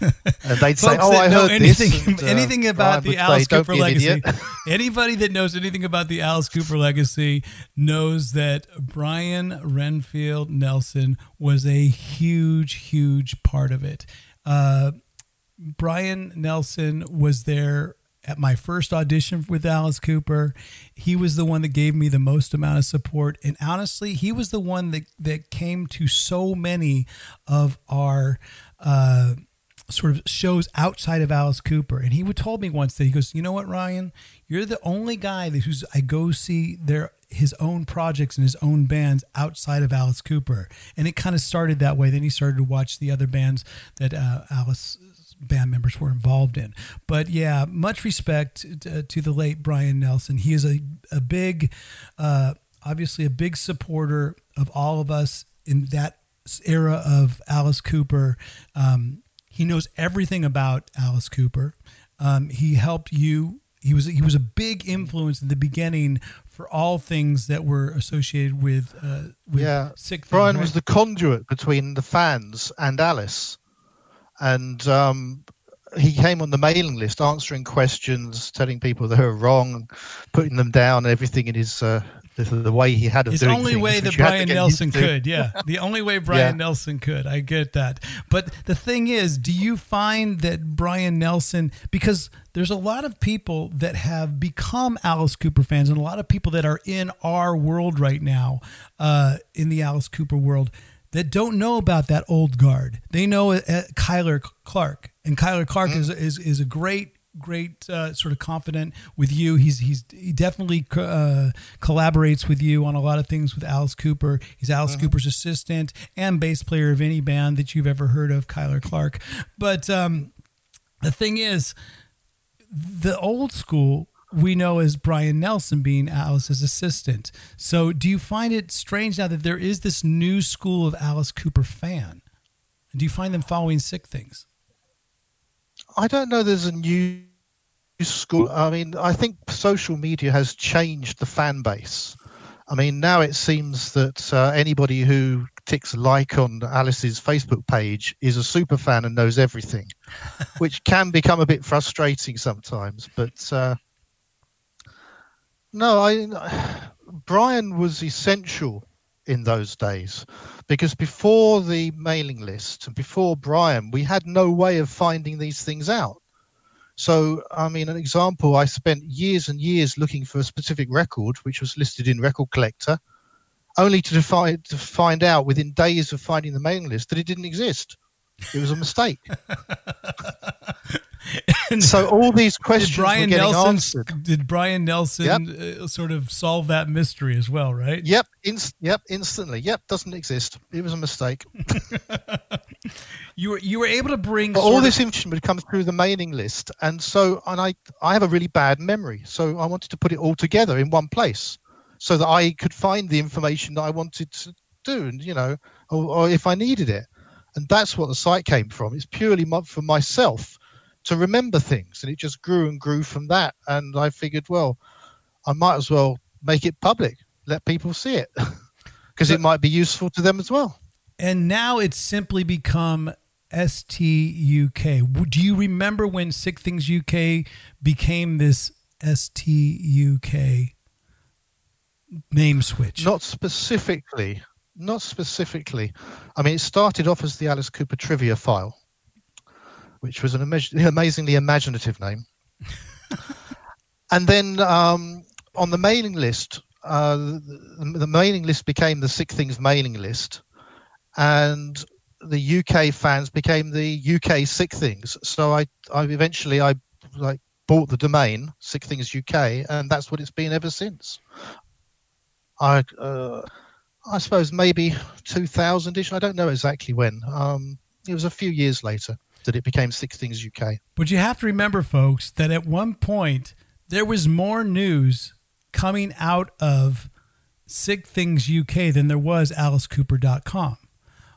and they'd say, "Oh, I heard anything, this," and, uh, anything about Brian the would say, Alice Cooper be an legacy, anybody that knows anything about the Alice Cooper legacy knows that Brian Renfield Nelson was a huge, huge part of it. Uh, Brian Nelson was there at my first audition with Alice Cooper. He was the one that gave me the most amount of support. And honestly, he was the one that, that came to so many of our uh, sort of shows outside of Alice Cooper. And he would told me once that he goes, you know what, Ryan, you're the only guy that who's I go see their his own projects and his own bands outside of Alice Cooper. And it kind of started that way. Then he started to watch the other bands that uh, Alice band members were involved in. But yeah, much respect to, to the late Brian Nelson. He is a, a big, uh, obviously a big supporter of all of us in that era of Alice Cooper. Um, he knows everything about Alice Cooper. Um, he helped you. He was he was a big influence in the beginning for all things that were associated with uh, with Yeah, sick. Things, Brian right? was the conduit between the fans and Alice, and um, he came on the mailing list, answering questions, telling people they were wrong, putting them down, everything in his uh, the, the way he had of His only things, way that which you had to Brian Nelson could, yeah. The only way Brian Yeah. Nelson could. I get that. But the thing is, do you find that Brian Nelson, because there's a lot of people that have become Alice Cooper fans, and a lot of people that are in our world right now, uh, in the Alice Cooper world, that don't know about that old guard. They know uh, Kyler Clark, and Kyler Clark mm-hmm. is, is is a great great uh, sort of confident with you. He's he's he definitely uh, collaborates with you on a lot of things with Alice Cooper. He's Alice mm-hmm. Cooper's assistant and bass player of any band that you've ever heard of, Kyler Clark. But um, the thing is, the old school we know as Brian Nelson being Alice's assistant. So, do you find it strange now that there is this new school of Alice Cooper fan? Do you find them following sick things? I don't know. There's a new school. I mean, I think social media has changed the fan base. I mean, now it seems that uh, anybody who ticks like on Alice's Facebook page is a super fan and knows everything, which can become a bit frustrating sometimes. But uh, no, I Brian was essential in those days because before the mailing list and before Brian, we had no way of finding these things out. So, I mean, an example, I spent years and years looking for a specific record, which was listed in Record Collector, only to, find to find out within days of finding the mailing list that it didn't exist. It was a mistake. And so all these questions did Brian Nelson answered. did Brian Nelson yep. uh, sort of solve that mystery as well, right? Yep, inst- yep, instantly. Yep, doesn't exist. It was a mistake. you were you were able to bring all this information would come through the mailing list, and so and I I have a really bad memory, so I wanted to put it all together in one place, so that I could find the information that I wanted to do, and you know, or, or if I needed it, and that's what the site came from. It's purely for myself to remember things and it just grew and grew from that and i figured well i might as well make it public let people see it because it might be useful to them as well and now it's simply become STUK. Do you remember when Sick Things UK became this STUK name switch? Not specifically. Not specifically. I mean, it started off as the Alice Cooper trivia file, which was an amazingly imaginative name. and then um, on the mailing list, uh, the, the, mailing list became the Sick Things mailing list, and the UK fans became the UK Sick Things. So I, I eventually I like bought the domain Sick Things UK, and that's what it's been ever since. I, uh, I suppose maybe 2000ish. I don't know exactly when. Um, it was a few years later that it became Sick Things UK. But you have to remember, folks, that at one point there was more news coming out of Sick Things UK than there was AliceCooper.com.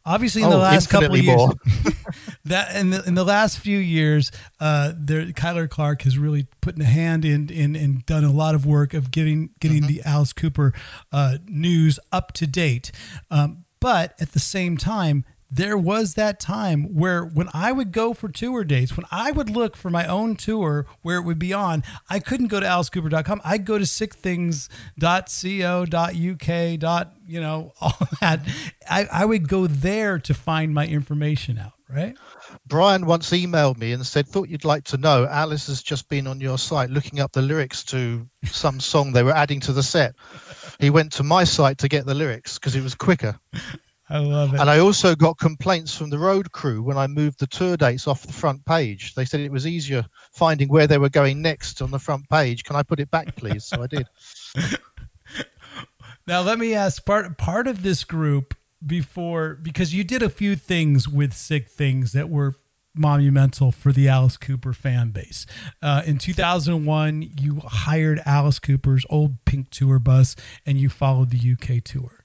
Obviously, in the oh, last couple of years, that in the, in the last few years, uh, there Kyler Clark has really put in a hand in, in and done a lot of work of getting getting mm-hmm. the Alice Cooper uh, news up to date. Um, but at the same time, there was that time where when I would go for tour dates, when I would look for my own tour where it would be on, I couldn't go to alicecooper.com. I'd go to sickthings.co.uk. You know, all that. I, I would go there to find my information out, right? Brian once emailed me and said, Thought you'd like to know. Alice has just been on your site looking up the lyrics to some song they were adding to the set. He went to my site to get the lyrics because it was quicker. I love it. And I also got complaints from the road crew when I moved the tour dates off the front page. They said it was easier finding where they were going next on the front page. Can I put it back, please? So I did. now let me ask part part of this group before because you did a few things with sick things that were monumental for the Alice Cooper fan base. Uh, in 2001, you hired Alice Cooper's old pink tour bus and you followed the UK tour.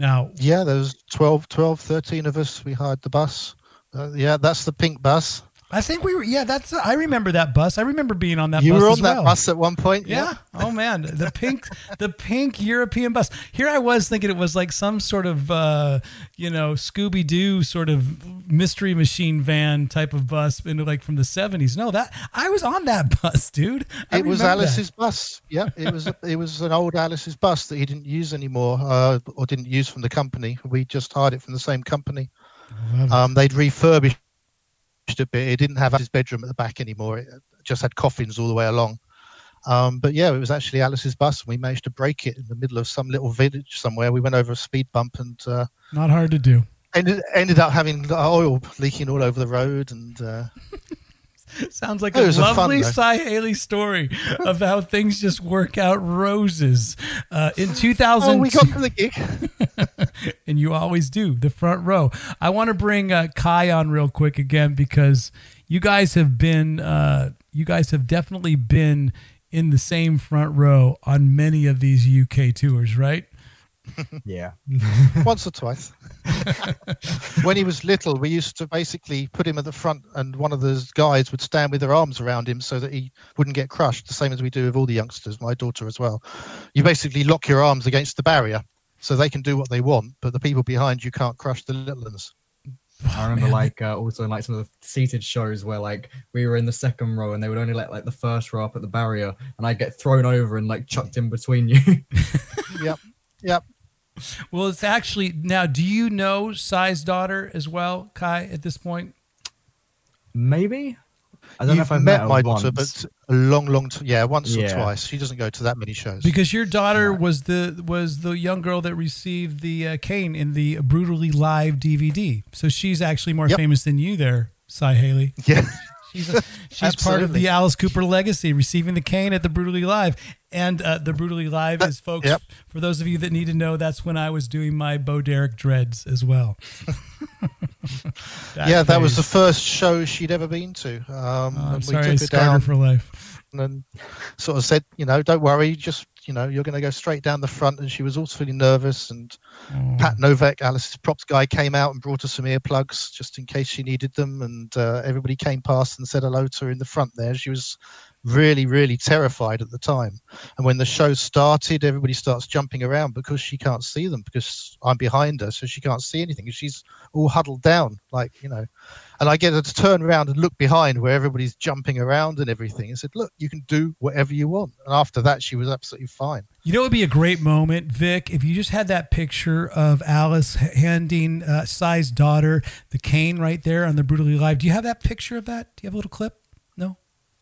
Now, yeah, there's 12, 12, 13 of us. We hired the bus. Uh, yeah, that's the pink bus. I think we were. Yeah, that's. I remember that bus. I remember being on that. You bus were on that bus at one point. Yeah. yeah. Oh man, the pink, the pink European bus. Here I was thinking it was like some sort of, uh, you know, Scooby Doo sort of mystery machine van type of bus, into like from the seventies. No, that I was on that bus, dude. I it was Alice's that. bus. Yeah, it was. it was an old Alice's bus that he didn't use anymore, uh, or didn't use from the company. We just hired it from the same company. Um, they'd refurbished a bit. It didn't have his bedroom at the back anymore. It just had coffins all the way along. Um, but yeah, it was actually Alice's bus, and we managed to break it in the middle of some little village somewhere. We went over a speed bump, and uh, not hard to do. ended ended up having oil leaking all over the road, and uh, Sounds like It a was a fun, lovely though. Cy Haley story of how things just work out roses. Uh, in 2000, oh, we got to the gig. and you always do the front row. I want to bring uh, Kai on real quick again because you guys have been, uh, you guys have definitely been in the same front row on many of these UK tours, right? Yeah. once or twice. when he was little, we used to basically put him at the front, and one of the guys would stand with their arms around him so that he wouldn't get crushed. The same as we do with all the youngsters, my daughter as well. You basically lock your arms against the barrier so they can do what they want, but the people behind you can't crush the little ones. I remember man. like uh, also in like some of the seated shows where like we were in the second row and they would only let like the first row up at the barrier and I'd get thrown over and like chucked in between you. Yep. Yep. Well, it's actually now. Do you know Cy's daughter as well, Kai? At this point, Maybe. I don't know You've if I've met met, my her daughter, but a long, long, t- yeah, once or twice. She doesn't go to that many shows. because your daughter was the was the young girl that received the uh, cane in the brutally live DVD. So she's actually more Yep. famous than you, there, Cy Haley. yeah. She's a, she's part of the Alice Cooper legacy, receiving the cane at the Brutally Live. And uh, the Brutally Live is, folks, Yep. for those of you that need to know, that's when I was doing my Bo Derek dreads as well. yeah, that was the first show she'd ever been to. Um, Oh, I'm and we sorry, I her down for life. and sort of said, you know, don't worry, just you know, you're going to go straight down the front. And she was also feeling nervous. And Oh. Pat Novak, Alice's props guy, came out and brought her some earplugs just in case she needed them. And uh, everybody came past and said hello to her in the front there. She was really, really terrified at the time. And when the show started, everybody starts jumping around because she can't see them because I'm behind her, so she can't see anything. She's all huddled down, like you know. And I get her to turn around and look behind where everybody's jumping around and everything, and said, "Look, you can do whatever you want." And after that, she was absolutely fine. You know, it would be a great moment, Vic, if you just had that picture of Alice handing uh, Cy's daughter the cane right there on the Brutally Live. Do you have that picture of that? Do you have a little clip? No?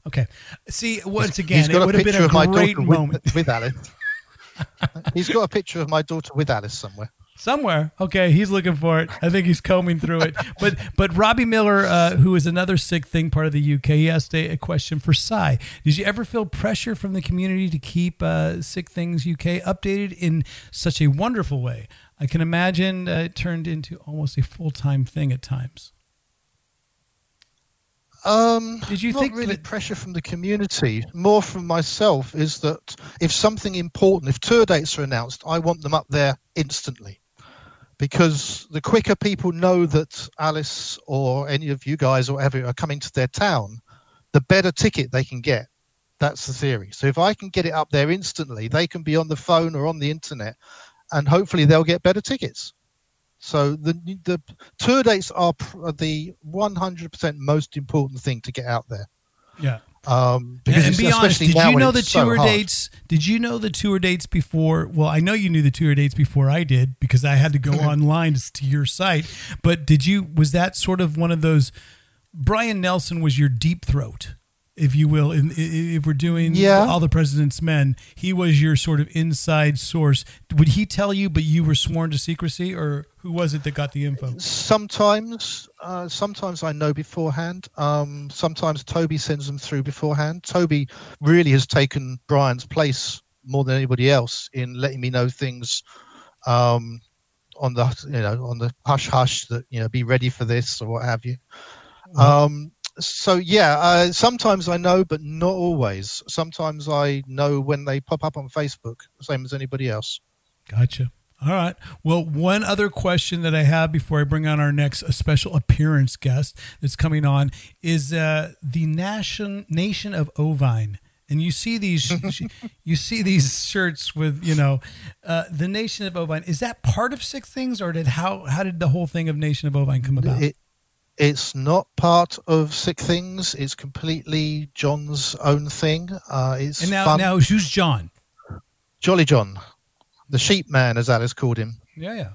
Okay. See, once again, it would have been a great moment. with, with Alice. He's got a picture of my daughter with Alice somewhere. Somewhere. Okay, he's looking for it. I think he's combing through it. But but Robbie Miller, uh, who is another sick thing part of the UK, he asked a, a question for Cy. Did you ever feel pressure from the community to keep uh, Sick Things UK updated in such a wonderful way? I can imagine uh, it turned into almost a full time thing at times. Um, Did you not think really that- pressure from the community? More from myself is that if something important, if tour dates are announced, I want them up there instantly, because the quicker people know that Alice or any of you guys or whatever are coming to their town, the better ticket they can get. That's the theory. So if I can get it up there instantly, they can be on the phone or on the internet, and hopefully they'll get better tickets. So the the tour dates are the 100% most important thing to get out there. Yeah. Um, And, because and be honest, did you know the it's so tour dates? Did you know the tour dates before? Well, I know you knew the tour dates before I did because I had to go online to, your site. But did you? Was that sort of one of those? Brian Nelson was your deep throat, if you will. In, if we're doing Yeah. all the President's Men, he was your sort of inside source. Would he tell you, but you were sworn to secrecy, or who was it that got the info? Sometimes, uh, sometimes I know beforehand. Um, sometimes Toby sends them through beforehand. Toby really has taken Brian's place more than anybody else in letting me know things um, on the you know on the hush hush that you know be ready for this or what have you. Um, so yeah, uh, sometimes I know, but not always. Sometimes I know when they pop up on Facebook, same as anybody else. Gotcha. All right. Well, one other question that I have before I bring on our next special appearance guest that's coming on is uh, the nation nation of Ovine. And you see these, you see these shirts with, you know, uh, the Nation of Ovine. Is that part of Sick Things, or did how how did the whole thing of Nation of Ovine come about? It, it's not part of Sick Things. It's completely John's own thing. Uh, it's and now, fun. now who's John? Jolly John, the sheep man, as Alice called him. Yeah, yeah.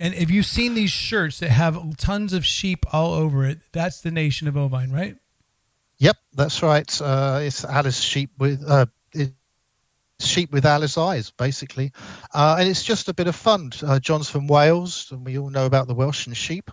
And if you've seen these shirts that have tons of sheep all over it, that's the Nation of Ovine, right? Yep, that's right. Uh, it's Alice sheep with uh, it, sheep with Alice eyes, basically. Uh, and it's just a bit of fun. Uh, John's from Wales, and we all know about the Welsh and sheep.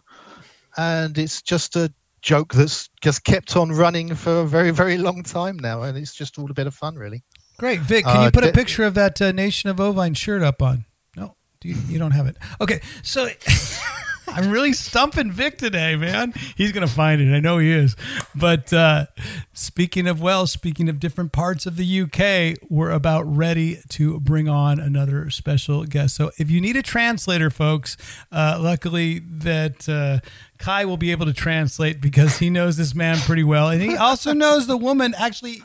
And it's just a joke that's just kept on running for a very, very long time now. And it's just all a bit of fun, really. Great. Vic, can Uh, you put a picture of that uh, Nation of Ovine shirt up on? No, do you, you don't have it. Okay, so I'm really stumping Vic today, man. He's going to find it. I know he is. But uh, speaking of Welsh, speaking of different parts of the UK, we're about ready to bring on another special guest. So if you need a translator, folks, uh, luckily that uh, Kai will be able to translate because he knows this man pretty well. And he also knows the woman actually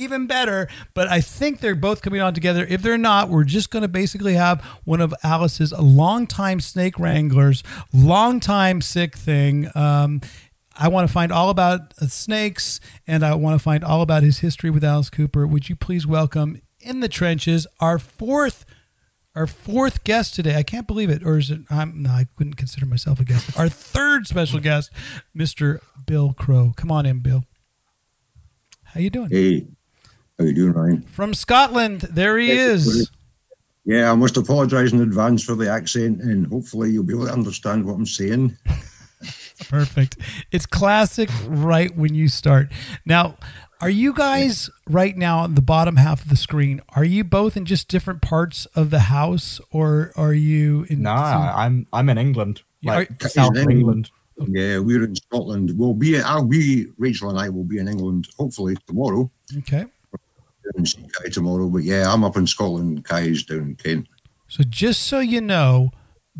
even better. But I think they're both coming on together. If they're not, we're just going to basically have one of Alice's longtime snake wranglers, longtime sick thing. Um, I want to find all about uh, snakes and I want to find all about his history with Alice Cooper. Would you please welcome in the trenches our fourth our fourth guest today. I can't believe it. Or is it? I'm no, I couldn't consider myself a guest. Our third special guest, Mr. Bill Crow. Come on in, Bill. How you doing? Hey, how you doing, Ryan? From Scotland. There he is. Yeah, I must apologise in advance for the accent, and hopefully you'll be able to understand what I'm saying. Perfect. It's classic right when you start. Now, are you guys right now on the bottom half of the screen? Are you both in just different parts of the house, or are you in? Nah, I'm I'm in England, Yeah, like are- South He's in England. Yeah, we're in Scotland. We'll be. Uh, I'll be. Rachel and I will be in England hopefully tomorrow. Okay. And see Kai tomorrow, but yeah, I'm up in Scotland. Kai's down in Kent. So just so you know,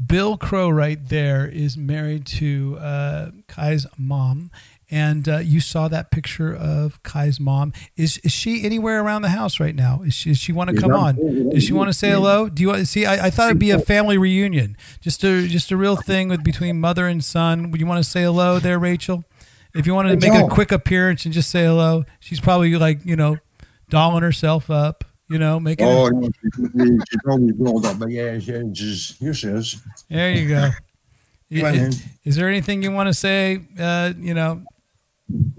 Bill Crow right there is married to uh, Kai's mom, and uh, you saw that picture of Kai's mom. Is is she anywhere around the house right now? Is she, does she want to come on? Does she want to say hello? Do you want to see? I, I thought it'd be a family reunion, just a just a real thing with between mother and son. Would you want to say hello there, Rachel? If you wanted to make a quick appearance and just say hello, she's probably like you know, dolling herself up. You know, making. Oh, no, she's, she's always rolled up, but yeah, she, she's here. She is. There you go. Go is, is there anything you want to say? Uh, you know,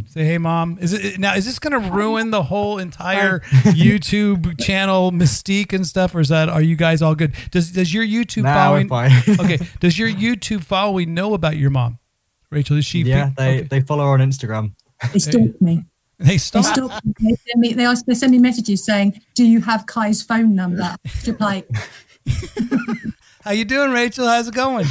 say, "Hey, mom." Is it now? Is this going to ruin the whole entire YouTube channel mystique and stuff, or is that? Are you guys all good? Does Does your YouTube Nah, we're following? fine. okay. Does your YouTube following know about your mom, Rachel? Is she? yeah, they okay. they follow her on Instagram. They stalk me. They They stop. They send me, they, ask, they send me messages saying, "Do you have Kai's phone number?" Just like, How you doing, Rachel? How's it going?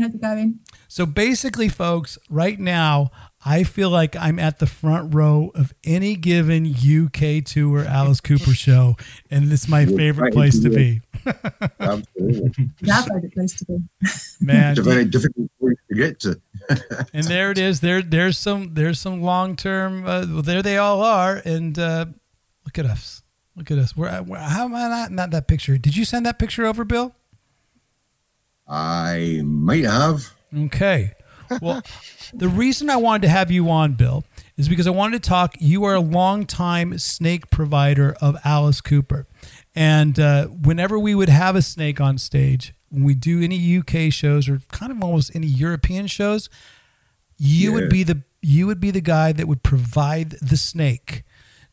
how's it going? So basically, folks, right now, I feel like I'm at the front row of any given UK tour Alice Cooper show, and it's my favorite place to be. Absolutely. Yeah, favorite place to be. Man, It's a very difficult place to get to. and there it is. There, there's some, there's some long term. Uh, well, there they all are, and uh, look at us. Look at us. We're, we're how am I not not that picture? Did you send that picture over, Bill? I might have. Okay. Well, the reason I wanted to have you on, Bill, is because I wanted to talk. You are a longtime snake provider of Alice Cooper. And uh, whenever we would have a snake on stage, when we do any UK shows or kind of almost any European shows, you would be the you would be the guy that would provide the snake.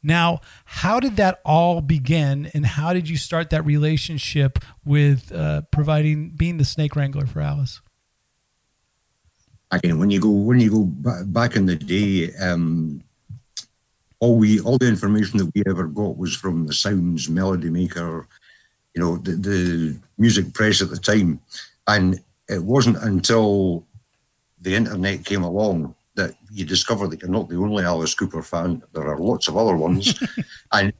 Now, how did that all begin, and how did you start that relationship with uh, providing being the snake wrangler for Alice? again when you go when you go back in the day um all we all the information that we ever got was from the sounds melody maker you know the, the music press at the time and it wasn't until the internet came along that you discover that you're not the only alice cooper fan there are lots of other ones and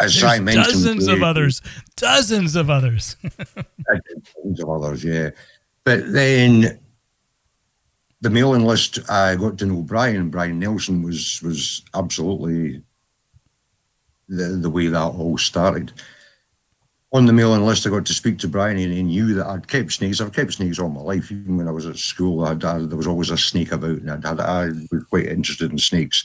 as There's I mentioned dozens of others, dozens of others. Tons of others, yeah. But then the mailing list, I got to know Brian. Brian Nelson was was absolutely the the way that all started. On the mailing list, I got to speak to Brian, and he knew that I'd kept snakes. I've kept snakes all my life. Even when I was at school, I'd, I, there was always a snake about, and I'd had, I was quite interested in snakes.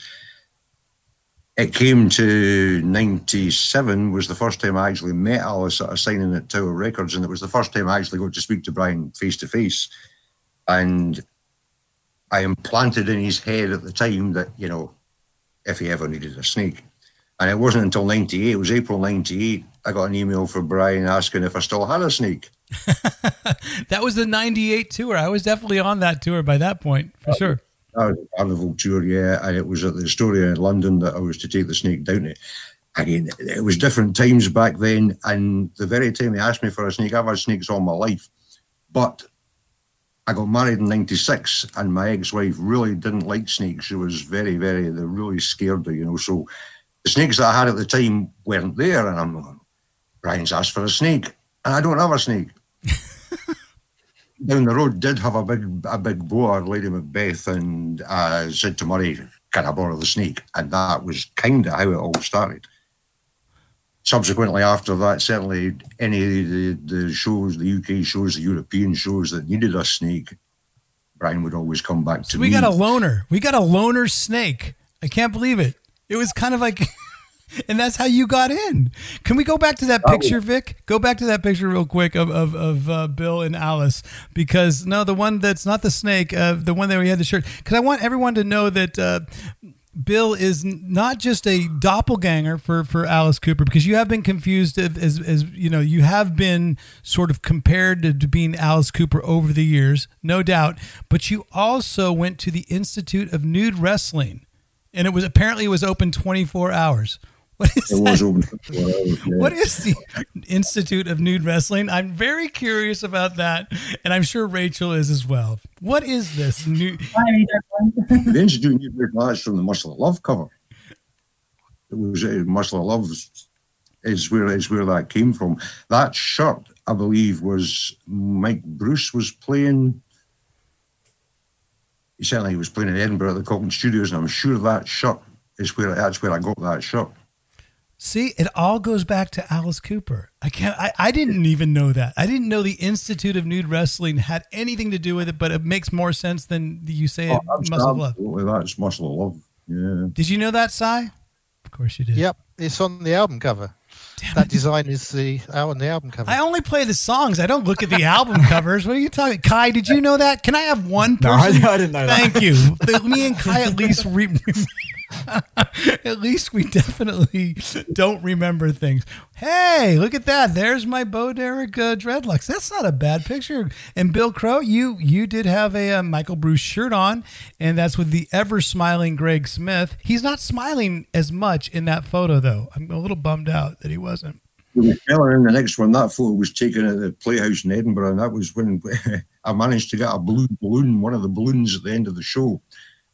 It came to 97 was the first time I actually met Alice at a signing at Tower Records, and it was the first time I actually got to speak to Brian face to face. And I implanted in his head at the time that, you know, if he ever needed a snake, And it wasn't until 98, it was April 98, I got an email from Brian asking if I still had a snake. that was the 98 tour. I was definitely on that tour by that point, for sure. That was a carnival tour, yeah. And it was at the Astoria in London that I was to take the snake down to. Again, it was different times back then. And the very time they asked me for a snake, I've had snakes all my life. But I got married in 96 and my ex-wife really didn't like snakes. She was very, very, they really scared her, you know. So the snakes that I had at the time weren't there. And I'm going, Brian's asked for a snake and I don't have a snake. Down the road did have a big a big boa, Lady Macbeth, and I said to Murray, Can I borrow the snake? And that was kind of how it all started. Subsequently, after that, certainly any of the, the shows, the UK shows, the European shows that needed a snake, Brian would always come back to So we me. got a loner. We got a loner snake. I can't believe it. It was kind of like, and that's how you got in. Can we go back to that picture, Vic? Go back to that picture real quick of of, of uh, Bill and Alice because no, the one that's not the snake, uh, the one that we had the shirt. Because I want everyone to know that. Uh, Bill is not just a doppelganger for, for Alice Cooper because you have been confused as, as, you know you have been sort of compared to, to being Alice Cooper over the years, no doubt. But you also went to the Institute of Nude Wrestling, and it was apparently it was open twenty four hours. What is It that? was over 24 hours, yeah. What is the Institute of Nude Wrestling? I'm very curious about that, and I'm sure Rachel is as well. What is this new? I really don't mind. the Institute New Brick That's from the Muscle of Love cover. It was uh, Muscle of Love is- is where is where that came from. That shirt, I believe, was Mike Bruce was playing. He certainly he was playing in Edinburgh at the Calton Studios, and I'm sure that shirt is where that's where I got that shirt. See, it all goes back to Alice Cooper. I can't. I, I didn't even know that. I didn't know the Institute of Nude Wrestling had anything to do with it, but it makes more sense than you say it Oh, that's Muscle of Love. absolutely, that's Muscle of Love. Yeah. Did you know that, Cy? Of course you did. Yep, it's on the album cover. Damn That it. design is the out on the album cover. I only play the songs. I don't look at the album covers. What are you talking? Kai, did you know that? Can I have one No, I, person? I didn't know that. Thank you. Me and Kai at least re- at least we definitely don't remember things. Hey, look at that! There's my Bo Derek uh, dreadlocks. That's not a bad picture. And Bill Crow, you you did have a, uh Michael Bruce shirt on, and that's with the ever smiling Greg Smith. He's not smiling as much in that photo, though. I'm a little bummed out that he wasn't. The in the next one, that photo was taken at the Playhouse in Edinburgh, and that was when I managed to get a blue balloon, one of the balloons at the end of the show,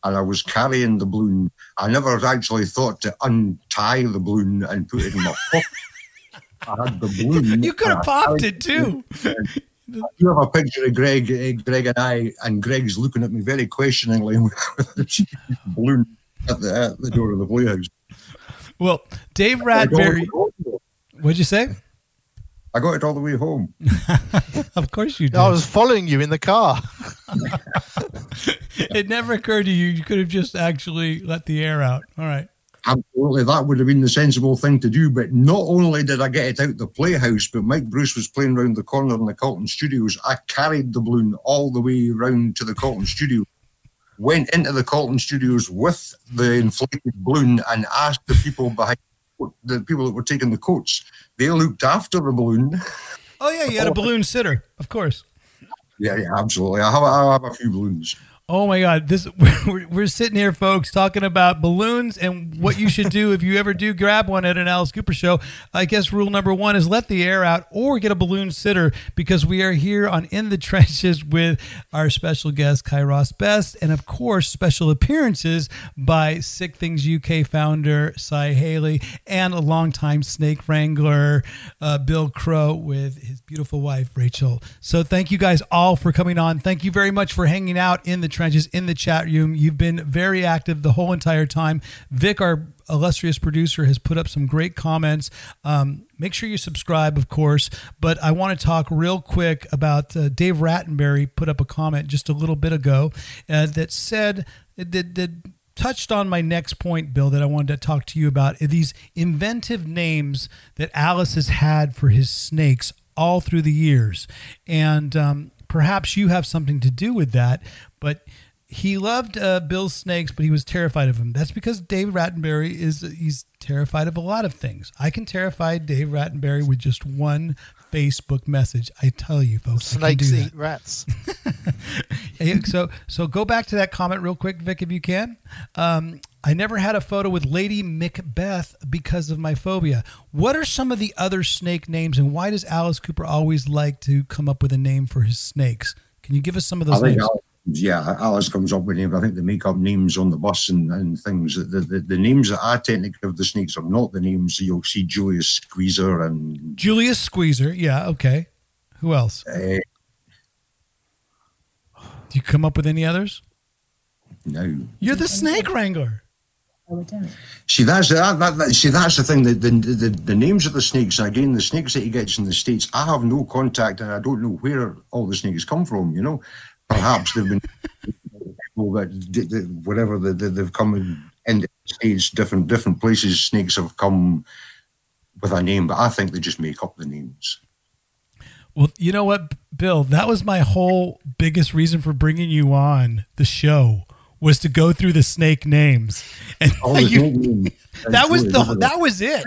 and I was carrying the balloon. I never actually thought to untie the balloon and put it in my pocket. I had the balloon. You could have popped it too. You have a picture of Greg, eh, Greg and I, and Greg's looking at me very questioningly with the balloon at the, at the door of the Playhouse. Well, Dave Radberry. all the way home. What'd you say? I got it all the way home. Of course you did. I was following you in the car. it never occurred to you you could have just actually let the air out. All right. Absolutely, that would have been the sensible thing to do. But not only did I get it out the playhouse, but Mike Bruce was playing round the corner in the Calton Studios. I carried the balloon all the way round to the Calton Studio, went into the Calton Studios with the inflated balloon, and asked the people behind the people that were taking the coats. They looked after the balloon. Oh yeah, you had a balloon sitter, of course. Yeah, yeah, absolutely. I have, I have a few balloons. Oh my God! This we're, we're sitting here, folks, talking about balloons and what you should do if you ever do grab one at an Alice Cooper show. I guess rule number one is let the air out or get a balloon sitter because we are here on In the Trenches with our special guest Kairos Best, and of course special appearances by Sick Things UK founder Cy Haley and a longtime snake wrangler uh, Bill Crow with his beautiful wife Rachel. So thank you guys all for coming on. Thank you very much for hanging out in the trenches in the chat room. You've been very active the whole entire time. Vic, our illustrious producer, has put up some great comments. Um, make sure you subscribe, of course. But I want to talk real quick about uh, Dave Rattenberry put up a comment just a little bit ago uh, that said that, that touched on my next point, Bill, that I wanted to talk to you about. These inventive names that Alice has had for his snakes all through the years. And um, perhaps you have something to do with that. But he loved uh, Bill's snakes, but he was terrified of him. That's because Dave Rattenberry is he's terrified of a lot of things. I can terrify Dave Rattenberry with just one Facebook message. I tell you, folks, I can Snakes do eat that. rats. Hey, so so go back to that comment real quick, Vic, if you can. Um, I never had a photo with Lady Macbeth because of my phobia. What are some of the other snake names, and why does Alice Cooper always like to come up with a name for his snakes? Can you give us some of I those think names? Alice, yeah, Alice comes up with names. I think they make up names on the bus and, and things. The, the the names that I tend to give the snakes are not the names you'll see Julius Squeezer and Julius Squeezer. Yeah, okay. Who else? uh, Do you come up with any others? no. You're the snake wrangler. Oh, I don't. See, that's that, that, that. See, that's the thing. The, the the the names of the snakes. Again, the snakes that he gets in the states. I have no contact, and I don't know where all the snakes come from. You know, perhaps they've been people that whatever the, the, they've come in, different different places. Snakes have come with a name, but I think they just make up the names. Well, you know what, Bill? That was my whole biggest reason for bringing you on the show was to go through the snake names, and oh, the you, names- that was the that was it.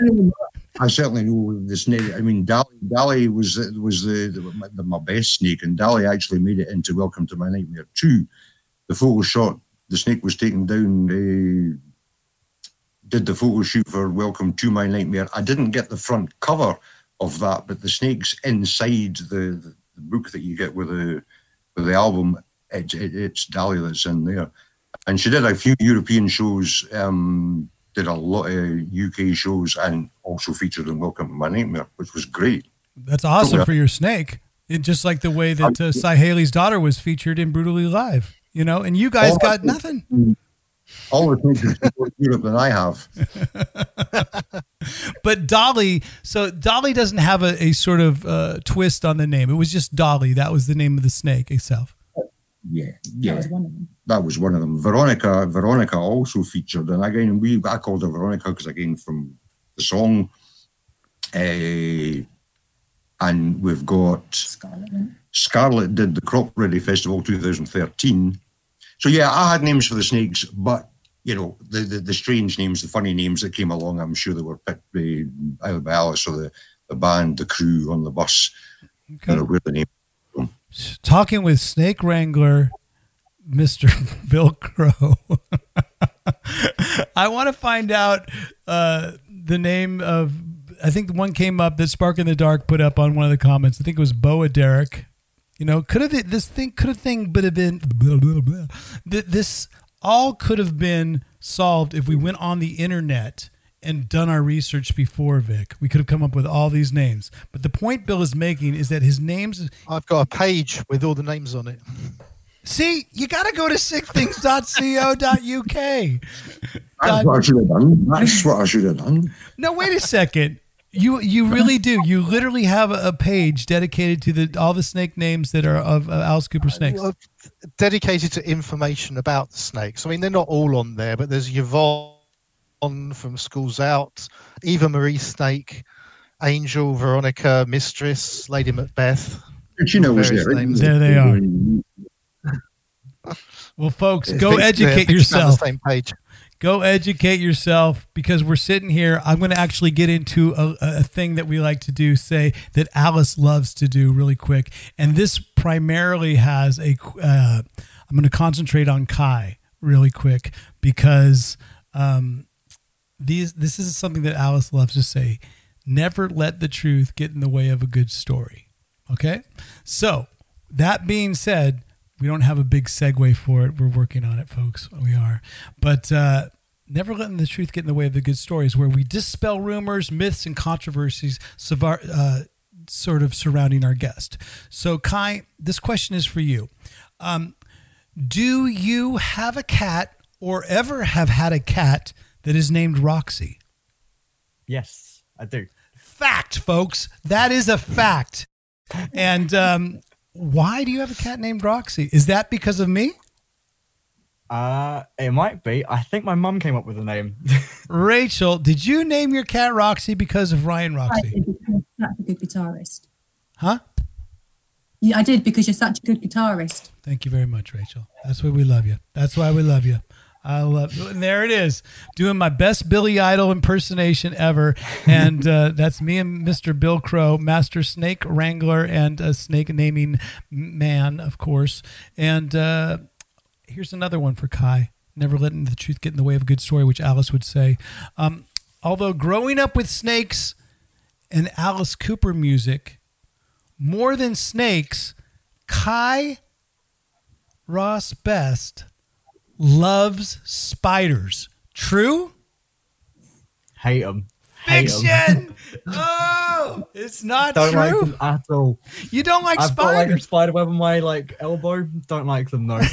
I certainly know the snake. I mean, Dali, Dali was was the, the, the my best snake, and Dali actually made it into Welcome to My Nightmare two. The photo shot, the snake was taken down. Uh, did the photo shoot for Welcome to My Nightmare. I didn't get the front cover of that, but the snake's inside the, the, the book that you get with the with the album. It, it, it's Dali that's in there, and she did a few European shows. Um, did a lot of UK shows and also featured in Welcome to My Nightmare, which was great. That's awesome Yeah. for your snake. It, just like the way that uh, Cy Haley's daughter was featured in Brutally Live, you know, and you guys got nothing. All the things in Europe that I have. But Dolly, so Dolly doesn't have a, a sort of uh, twist on the name. It was just Dolly. That was the name of the snake itself. Yeah, That yeah, was one of them. that was one of them. Veronica, Veronica also featured, and again, we I called her Veronica because again from the song. Uh, and we've got Scarlet. wasn't? Scarlett did the Cropredy Festival 2013. So yeah, I had names for the snakes, but you know the, the the strange names, the funny names that came along. I'm sure they were picked by either by Alice or the, the band, the crew on the bus. Okay. You know, where the name. Talking with Snake Wrangler, Mr. Bill Crow. I want to find out uh, the name of. I think the one came up that Spark in the Dark put up on one of the comments. I think it was Boa Derek. You know, could have this thing could have thing but have been blah, blah, blah. This all could have been solved if we went on the internet and done our research before Vic. We could have come up with all these names. But the point Bill is making is that his names I've got a page with all the names on it. See, you got to go to sickthings.co.uk. That's what I should have done. That's what I should have done. No, wait a second. You you really do. You literally have a, a page dedicated to the all the snake names that are of uh, Alice Cooper snakes. Well, dedicated to information about the snakes. I mean, they're not all on there, but there's Yvonne from Schools Out, Eva Marie Snake, Angel, Veronica, Mistress, Lady Macbeth. But you know, was Various there. names. There they are. Well, folks, go think they're educate pictured on yourself. The same page. Go educate yourself because we're sitting here. I'm going to actually get into a, a thing that we like to do, say that Alice loves to do really quick. And this primarily has a, uh, I'm going to concentrate on Kai really quick because um, these, this is something that Alice loves to say. Never let the truth get in the way of a good story. Okay. So that being said, we don't have a big segue for it. We're working on it, folks. We are. But uh, never letting the truth get in the way of the good stories, where we dispel rumors, myths, and controversies uh, sort of surrounding our guest. So, Kai, this question is for you. Um, do you have a cat or ever have had a cat that is named Roxy? Yes, I do. Fact, folks. That is a fact. And um, why do you have a cat named Roxy? Is that because of me? Uh, it might be. I think my mum came up with the name. Rachel, did you name your cat Roxy because of Ryan I Roxie? think because that's a good guitarist. Huh? Yeah, I did because you're such a good guitarist. Thank you very much, Rachel. That's why we love you. That's why we love you. I love, and there it is, doing my best Billy Idol impersonation ever, and uh, that's me and Mr. Bill Crow, Master Snake Wrangler and a snake naming man, of course. And uh, here's another one for Kai: Never letting the truth get in the way of a good story, which Alice would say. Um, although growing up with snakes and Alice Cooper music, more than snakes, Kai Ross Best loves spiders. True? Hate them. Fiction. oh, it's not Don't like true. them at all. you don't like I've got like a spider web on my like elbow. Don't like them though.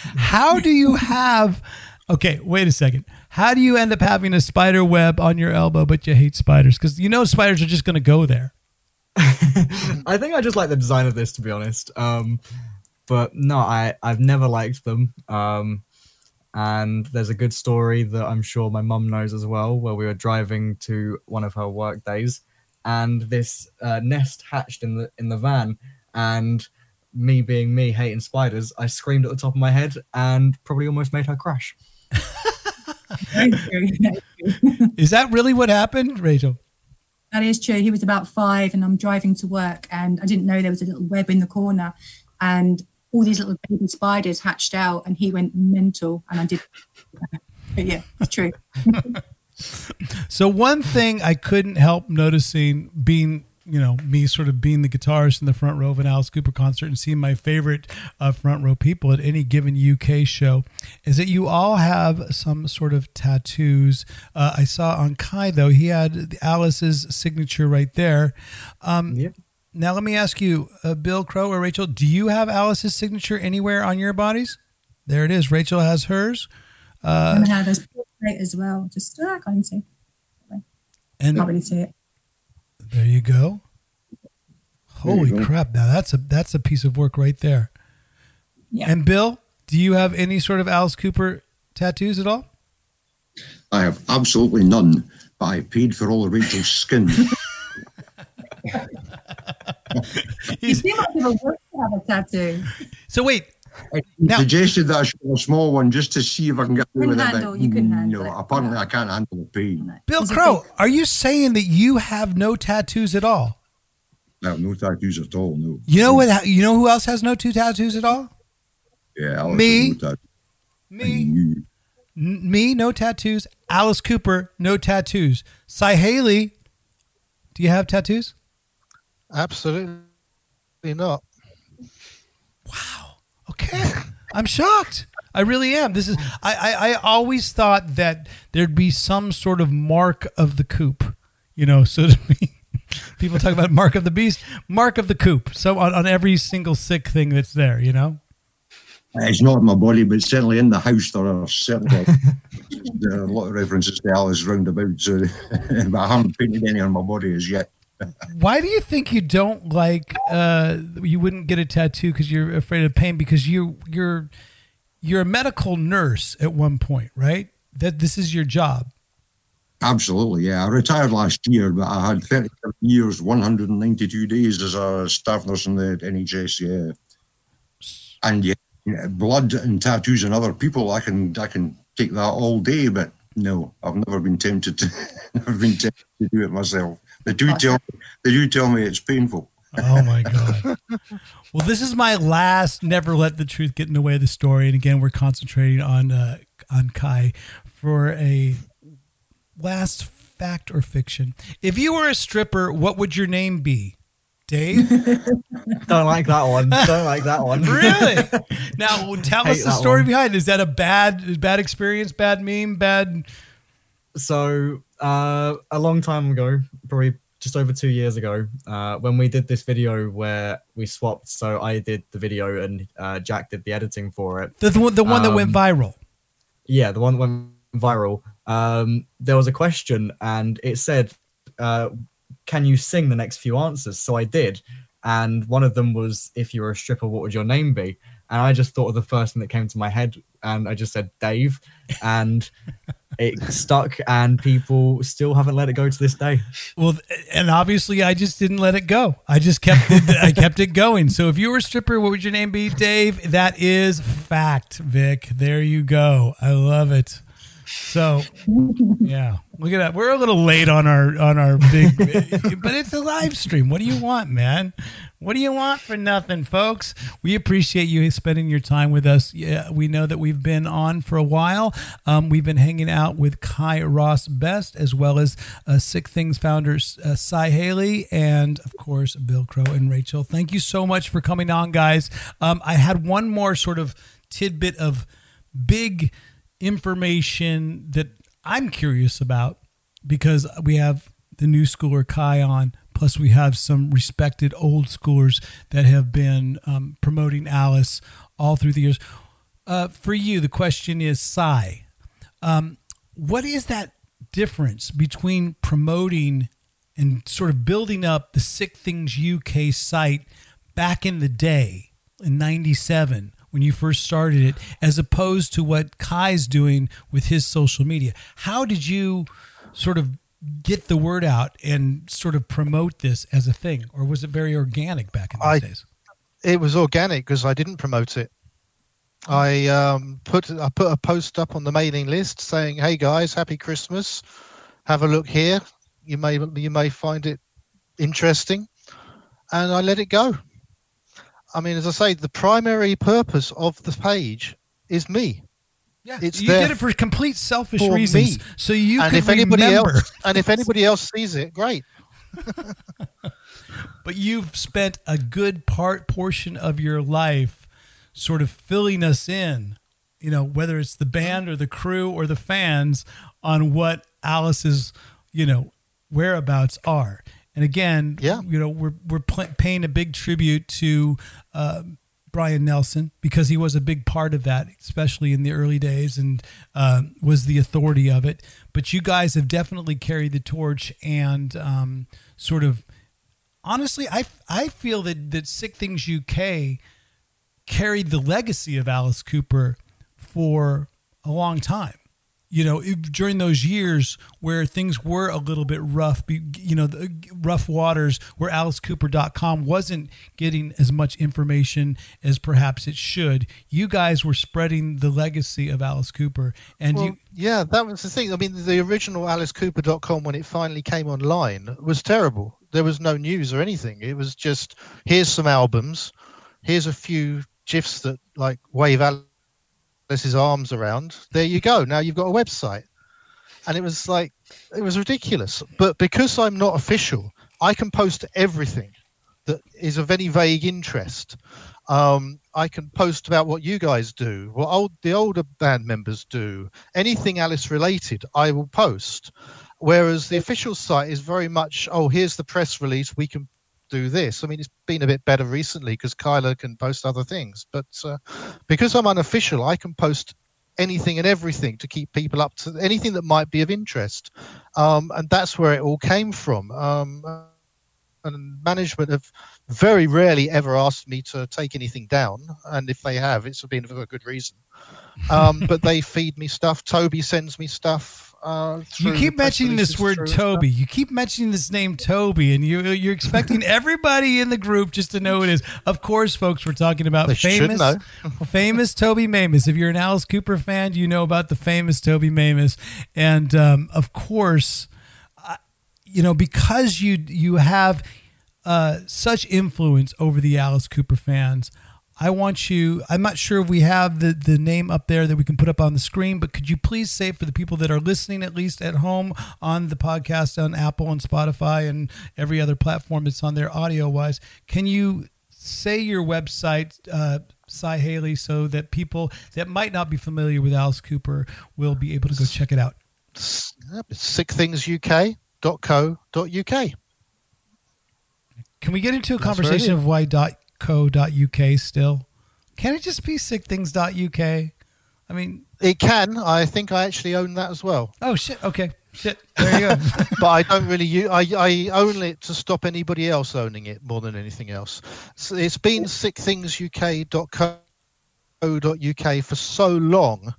How do you have? Okay, wait a second. How do you end up having a spider web on your elbow, but you hate spiders? Because you know spiders are just going to go there. I think I just like the design of this to be honest. Um, but no, I I've never liked them. Um, and there's a good story that I'm sure my mum knows as well, where we were driving to one of her work days, and this uh, nest hatched in the in the van, and me being me hating spiders, I screamed at the top of my head and probably almost made her crash. Very true. Is that really what happened, Rachel? That is true. He was about five, and I'm driving to work, and I didn't know there was a little web in the corner, and all these little baby spiders hatched out, and he went mental, and I did. But yeah, it's true. So one thing I couldn't help noticing being you know me sort of being the guitarist in the front row of an Alice Cooper concert and seeing my favorite uh, front row people at any given UK show is that you all have some sort of tattoos. Uh, I saw on Kai though he had Alice's signature right there. Um, Yep. Now let me ask you, uh, Bill Crow or Rachel, do you have Alice's signature anywhere on your bodies? There it is. Rachel has hers, and I had those portrait as well. Just uh, I can't see. and Can't really see it. There you go. There you Holy go. crap! Now that's a that's a piece of work right there. Yeah. And Bill, do you have any sort of Alice Cooper tattoos at all? I have absolutely none, but I paid for all of Rachel's skin. You seem like you work to have a tattoo. So wait, Now- suggested that I should have a small one just to see if I can get away Couldn't with it. handle- but you couldn't handle no, it. apparently I can't handle the pain. Bill Is Crow, are you saying that you have no tattoos at all? I have no tattoos at all. No. You know what? You know who else has no two tattoos at all? Yeah, Alex Me? no. Me, you. N- me, no tattoos. Alice Cooper, no tattoos. Cy Haley, do you have tattoos? Absolutely not. Wow. Okay. I'm shocked. I really am. This is I, I, I always thought that there'd be some sort of mark of the coop. You know, so to me people talk about mark of the beast, mark of the coop. So on, on every single sick thing that's there, you know? It's not in my body, but certainly in the house there are certainly there are a lot of references to Alice roundabout. So, but I haven't painted any on my body as yet. Why do you think you don't like uh you wouldn't get a tattoo because you're afraid of pain because you you're you're a medical nurse at one point, right? That this is your job. Absolutely, yeah. I retired last year, but I had 37 years, 192 days as a staff nurse in the NHS, yeah. And yeah, blood and tattoos and other people, I can I can take that all day, but no, I've never been tempted to never been tempted to do it myself. They do tell they do tell me it's painful. Oh my god. well, this is my last. Never let the truth get in the way of the story. And again, we're concentrating on uh, on Kai for a last fact or fiction. If you were a stripper, what would your name be? Dave. Don't like that one. Don't like that one. really? Now, tell us the story one. behind. Is that a bad bad experience? Bad meme? Bad? so uh, a long time ago, probably just over two years ago, uh, when we did this video where we swapped. So I did the video and uh, Jack did the editing for it. The the, one- the one that went Um, viral. Yeah, the one that went viral. Um, there was a question and it said, uh, "Can you sing the next few answers?" So I did, and one of them was if you were a stripper, what would your name be? And I just thought of the first thing that came to my head, and I just said Dave, and it stuck, and people still haven't let it go to this day. Well, and obviously, I just didn't let it go. I just kept it, I kept it going. So, if you were a stripper, what would your name be, Dave? That is fact, Vic. There you go. I love it. So, yeah, look at that. We're a little late on our on our big, but it's a live stream. What do you want, man? What do you want for nothing, folks? We appreciate you spending your time with us. Yeah, we know that we've been on for a while. Um, we've been hanging out with Kai Ross Best, as well as uh, Sick Things founders uh, Cy Haley, and of course Bill Crow and Rachel. Thank you so much for coming on, guys. Um, I had one more sort of tidbit of big information that I'm curious about because we have the new schooler Kai on. Plus, we have some respected old schoolers that have been um, promoting Alice all through the years. Uh, for you, the question is, Cy, um, what is that difference between promoting and sort of building up the Sick Things UK site back in the day in 97 when you first started it, as opposed to what Kai's doing with his social media. How did you sort of get the word out and sort of promote this as a thing, or was it very organic back in those I- days? It was organic because I didn't promote it. I um, put I put a post up on the mailing list saying, "Hey guys, happy Christmas! Have a look here. You may you may find it interesting," and I let it go. I mean, as I say, the primary purpose of the page is me. Yeah, It's you did it for complete selfish for reasons, me. so you and if anybody remember. else and if anybody else sees it, great. But you've spent a good part portion of your life sort of filling us in, you know, whether it's the mm-hmm. band or the crew or the fans on what Alice's, you know, whereabouts are. And again, Yeah. you know, we're we're paying a big tribute to uh, Brian Nelson because he was a big part of that, especially in the early days, and um, was the authority of it. But you guys have definitely carried the torch and um, sort of honestly, I, I feel that, that Sick Things UK carried the legacy of Alice Cooper for a long time. You know, it- during those years where things were a little bit rough, you know, the rough waters where AliceCooper.com wasn't getting as much information as perhaps it should. You guys were spreading the legacy of Alice Cooper, and Well, you, yeah, that was the thing. I mean, the original AliceCooper.com when it finally came online was terrible. There was no news or anything. It was just here's some albums, here's a few gifs that like wave Alice's arms around. There you go. Now you've got a website, and it was like it was ridiculous. But because I'm not official, I can post everything that is of any vague interest. Um, I can post about what you guys do, what old the older band members do, anything Alice related. I will post. Whereas the official site is very much, oh, here's the press release. We can do this. I mean, it's been a bit better recently because Kyla can post other things. But uh, because I'm unofficial, I can post anything and everything to keep people up to anything that might be of interest. Um, and that's where it all came from. Um, and management have very rarely ever asked me to take anything down. And if they have, it's been for a good reason. Um, but they feed me stuff. Toby sends me stuff. Uh, You keep mentioning this word through stuff. Toby. You keep mentioning this name Toby, and you you're expecting everybody in the group just to know who it is. Of course, folks, we're talking about They famous, famous Toby Mamis. If you're an Alice Cooper fan, you know about the famous Toby Mamis, and um, of course, I- you know because you you have uh, such influence over the Alice Cooper fans. I want you. I'm not sure if we have the, the name up there that we can put up on the screen, but could you please say for the people that are listening, at least at home on the podcast on Apple and Spotify and every other platform that's on there audio wise? Can you say your website, uh, Cy Haley, so that people that might not be familiar with Alice Cooper will be able to go check it out? sickthingsuk.co.uk. Can we get into a That's conversation of why .co.uk still? Can it just be sickthings.uk? I mean, It can. I think I actually own that as well. oh shit. Okay. Shit. There you go. but I don't really use. I, I own it to stop anybody else owning it more than anything else. So it's been sickthingsuk.co.uk for so long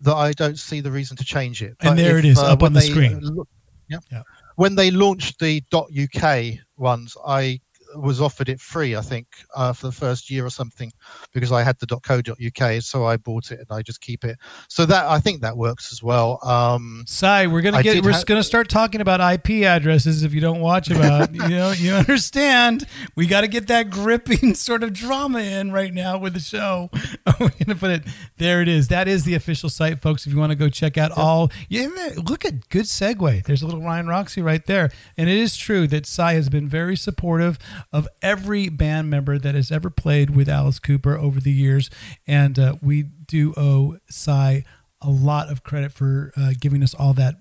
that I don't see the reason to change it. And But there if, it is, uh, up on the they, screen. uh, look- yeah. Yeah. When they launched the .uk ones, I was offered it free. I think uh, for the first year or something because I had the .co.uk, so I bought it and I just keep it. So that I think that works as well. Um, Cy, we're gonna I get we're ha- gonna start talking about IP addresses if you don't watch about you know you understand we got to get that gripping sort of drama in right now with the show. we're gonna put it there. It is. That is the official site, folks. If you want to go check out all, yeah, look at good segue. There's a little Ryan Roxie right there, and it is true that Cy has been very supportive of every band member that has ever played with Alice Cooper over the years, and uh, we do owe Cy a lot of credit for uh, giving us all that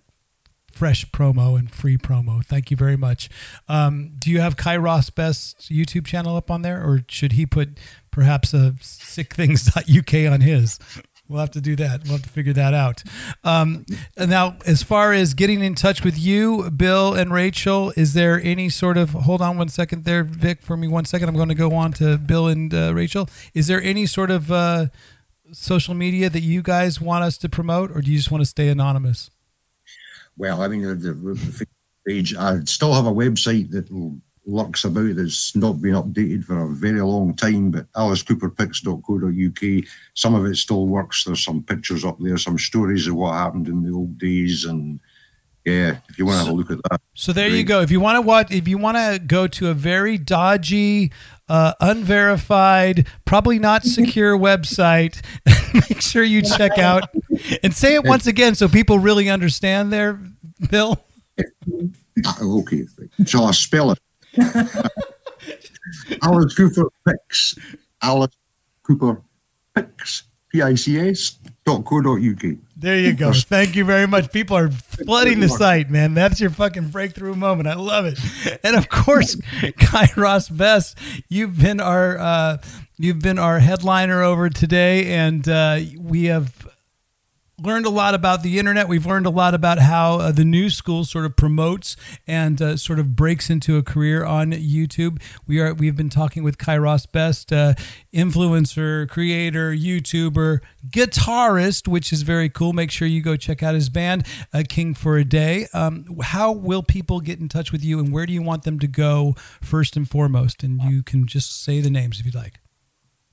fresh promo and free promo. Thank you very much. Um, do you have Kairos Best's YouTube channel up on there, or should he put perhaps a sickthings.uk on his? We'll have to do that. We'll have to figure that out. Um, now, as far as getting in touch with you, Bill and Rachel, is there any sort of hold on one second there, Vic, for me one second. I'm going to go on to Bill and uh, Rachel. Is there any sort of uh, social media that you guys want us to promote, or do you just want to stay anonymous? Well, I mean, the, the, the page, I still have a website that lurks about that's not been updated for a very long time, but alicecooperpics.co.uk, some of it still works. There's some pictures up there, some stories of what happened in the old days. And yeah, if you want to have a look at that. So there you go. If you want to watch, if you want to go to a very dodgy, uh, unverified, probably not secure website, make sure you check out and say it once again so people really understand there, Bill. Ah, okay, shall I spell it? Alice Cooper Pics. Alice Cooper Pics. P-I-C-S dot co dot UK. There you go. Thank you very much. People are flooding the site, man. That's your fucking breakthrough moment. I love it. And of course, Kairos Best, you've been our uh, you've been our headliner over today, and uh, we have learned a lot about the internet. We've learned a lot about how uh, the new school sort of promotes and uh, sort of breaks into a career on YouTube. We are we've been talking with Kairos Best, uh, influencer, creator, YouTuber, guitarist, which is very cool. Make sure you go check out his band, uh, King for a Day. Um, how will people get in touch with you, and where do you want them to go first and foremost? And you can just say the names if you'd like.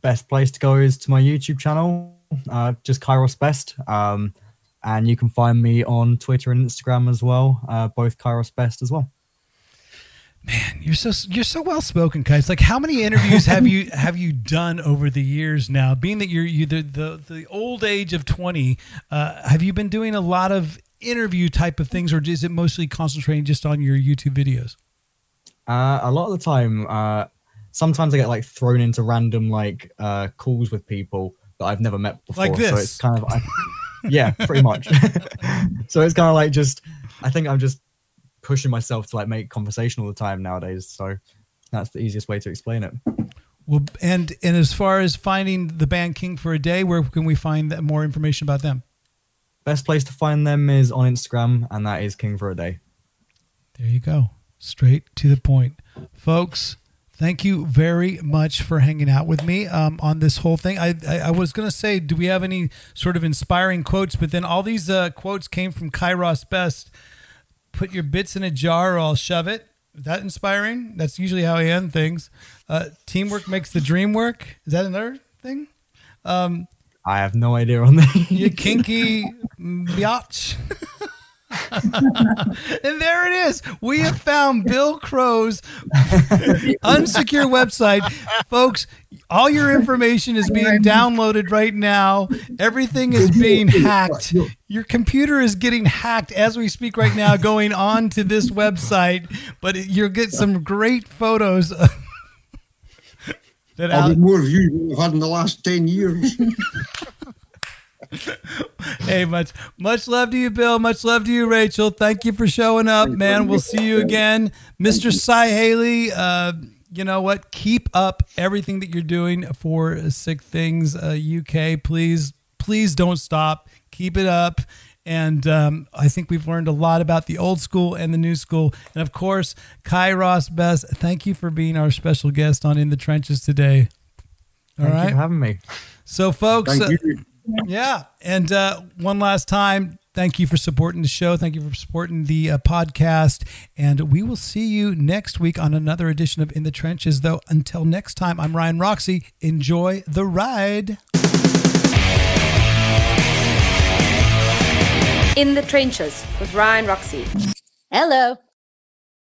Best place to go is to my YouTube channel, uh, just Kairos Best. Um, and you can find me on Twitter and Instagram as well, uh, both Kairos Best as well. Man, you're so you're so well spoken, guys. Like, how many interviews have you have you done over the years now? Being that you're you the the, the old age of twenty, uh, have you been doing a lot of interview type of things, or is it mostly concentrating just on your YouTube videos? Uh, a lot of the time, uh, sometimes I get like thrown into random like uh, calls with people that I've never met before. Like So it's kind of, I, yeah, pretty much. so it's kind of like just, I think I'm just pushing myself to like make conversation all the time nowadays. So that's the easiest way to explain it. Well, and and as far as finding the band King for a Day, where can we find that, more information about them? Best place to find them is on Instagram, and that is King for a Day. There you go. Straight to the point. Folks, thank you very much for hanging out with me um, on this whole thing. I, I, I was going to say, do we have any sort of inspiring quotes? But then all these uh, quotes came from Kairos Best. Put your bits in a jar or I'll shove it. Is that inspiring? That's usually how I end things. Uh, teamwork makes the dream work. Is that another thing? Um, I have no idea on that. you kinky biatch. and there it is. We have found Bill Crow's unsecure website. Folks, all your information is being downloaded right now. Everything is being hacked. Your computer is getting hacked as we speak right now, going on to this website. But you'll get some great photos. that I'll get more views than we've had in the last 10 years. Hey, much much love to you, Bill. Much love to you, Rachel. Thank you for showing up, man. We'll see you again, Mr. Cy Haley. Uh, you know what? Keep up everything that you're doing for Sick Things uh, UK. Please, please don't stop. Keep it up. And um, I think we've learned a lot about the old school and the new school. And of course, Kairos Best, thank you for being our special guest on In the Trenches today. All Thank right. you for having me. So, folks, Thank uh. Yeah. And uh, one last time, thank you for supporting the show. Thank you for supporting the uh, podcast. And we will see you next week on another edition of In the Trenches. Though, until next time, I'm Ryan Roxie. Enjoy the ride. In the Trenches with Ryan Roxie. Hello.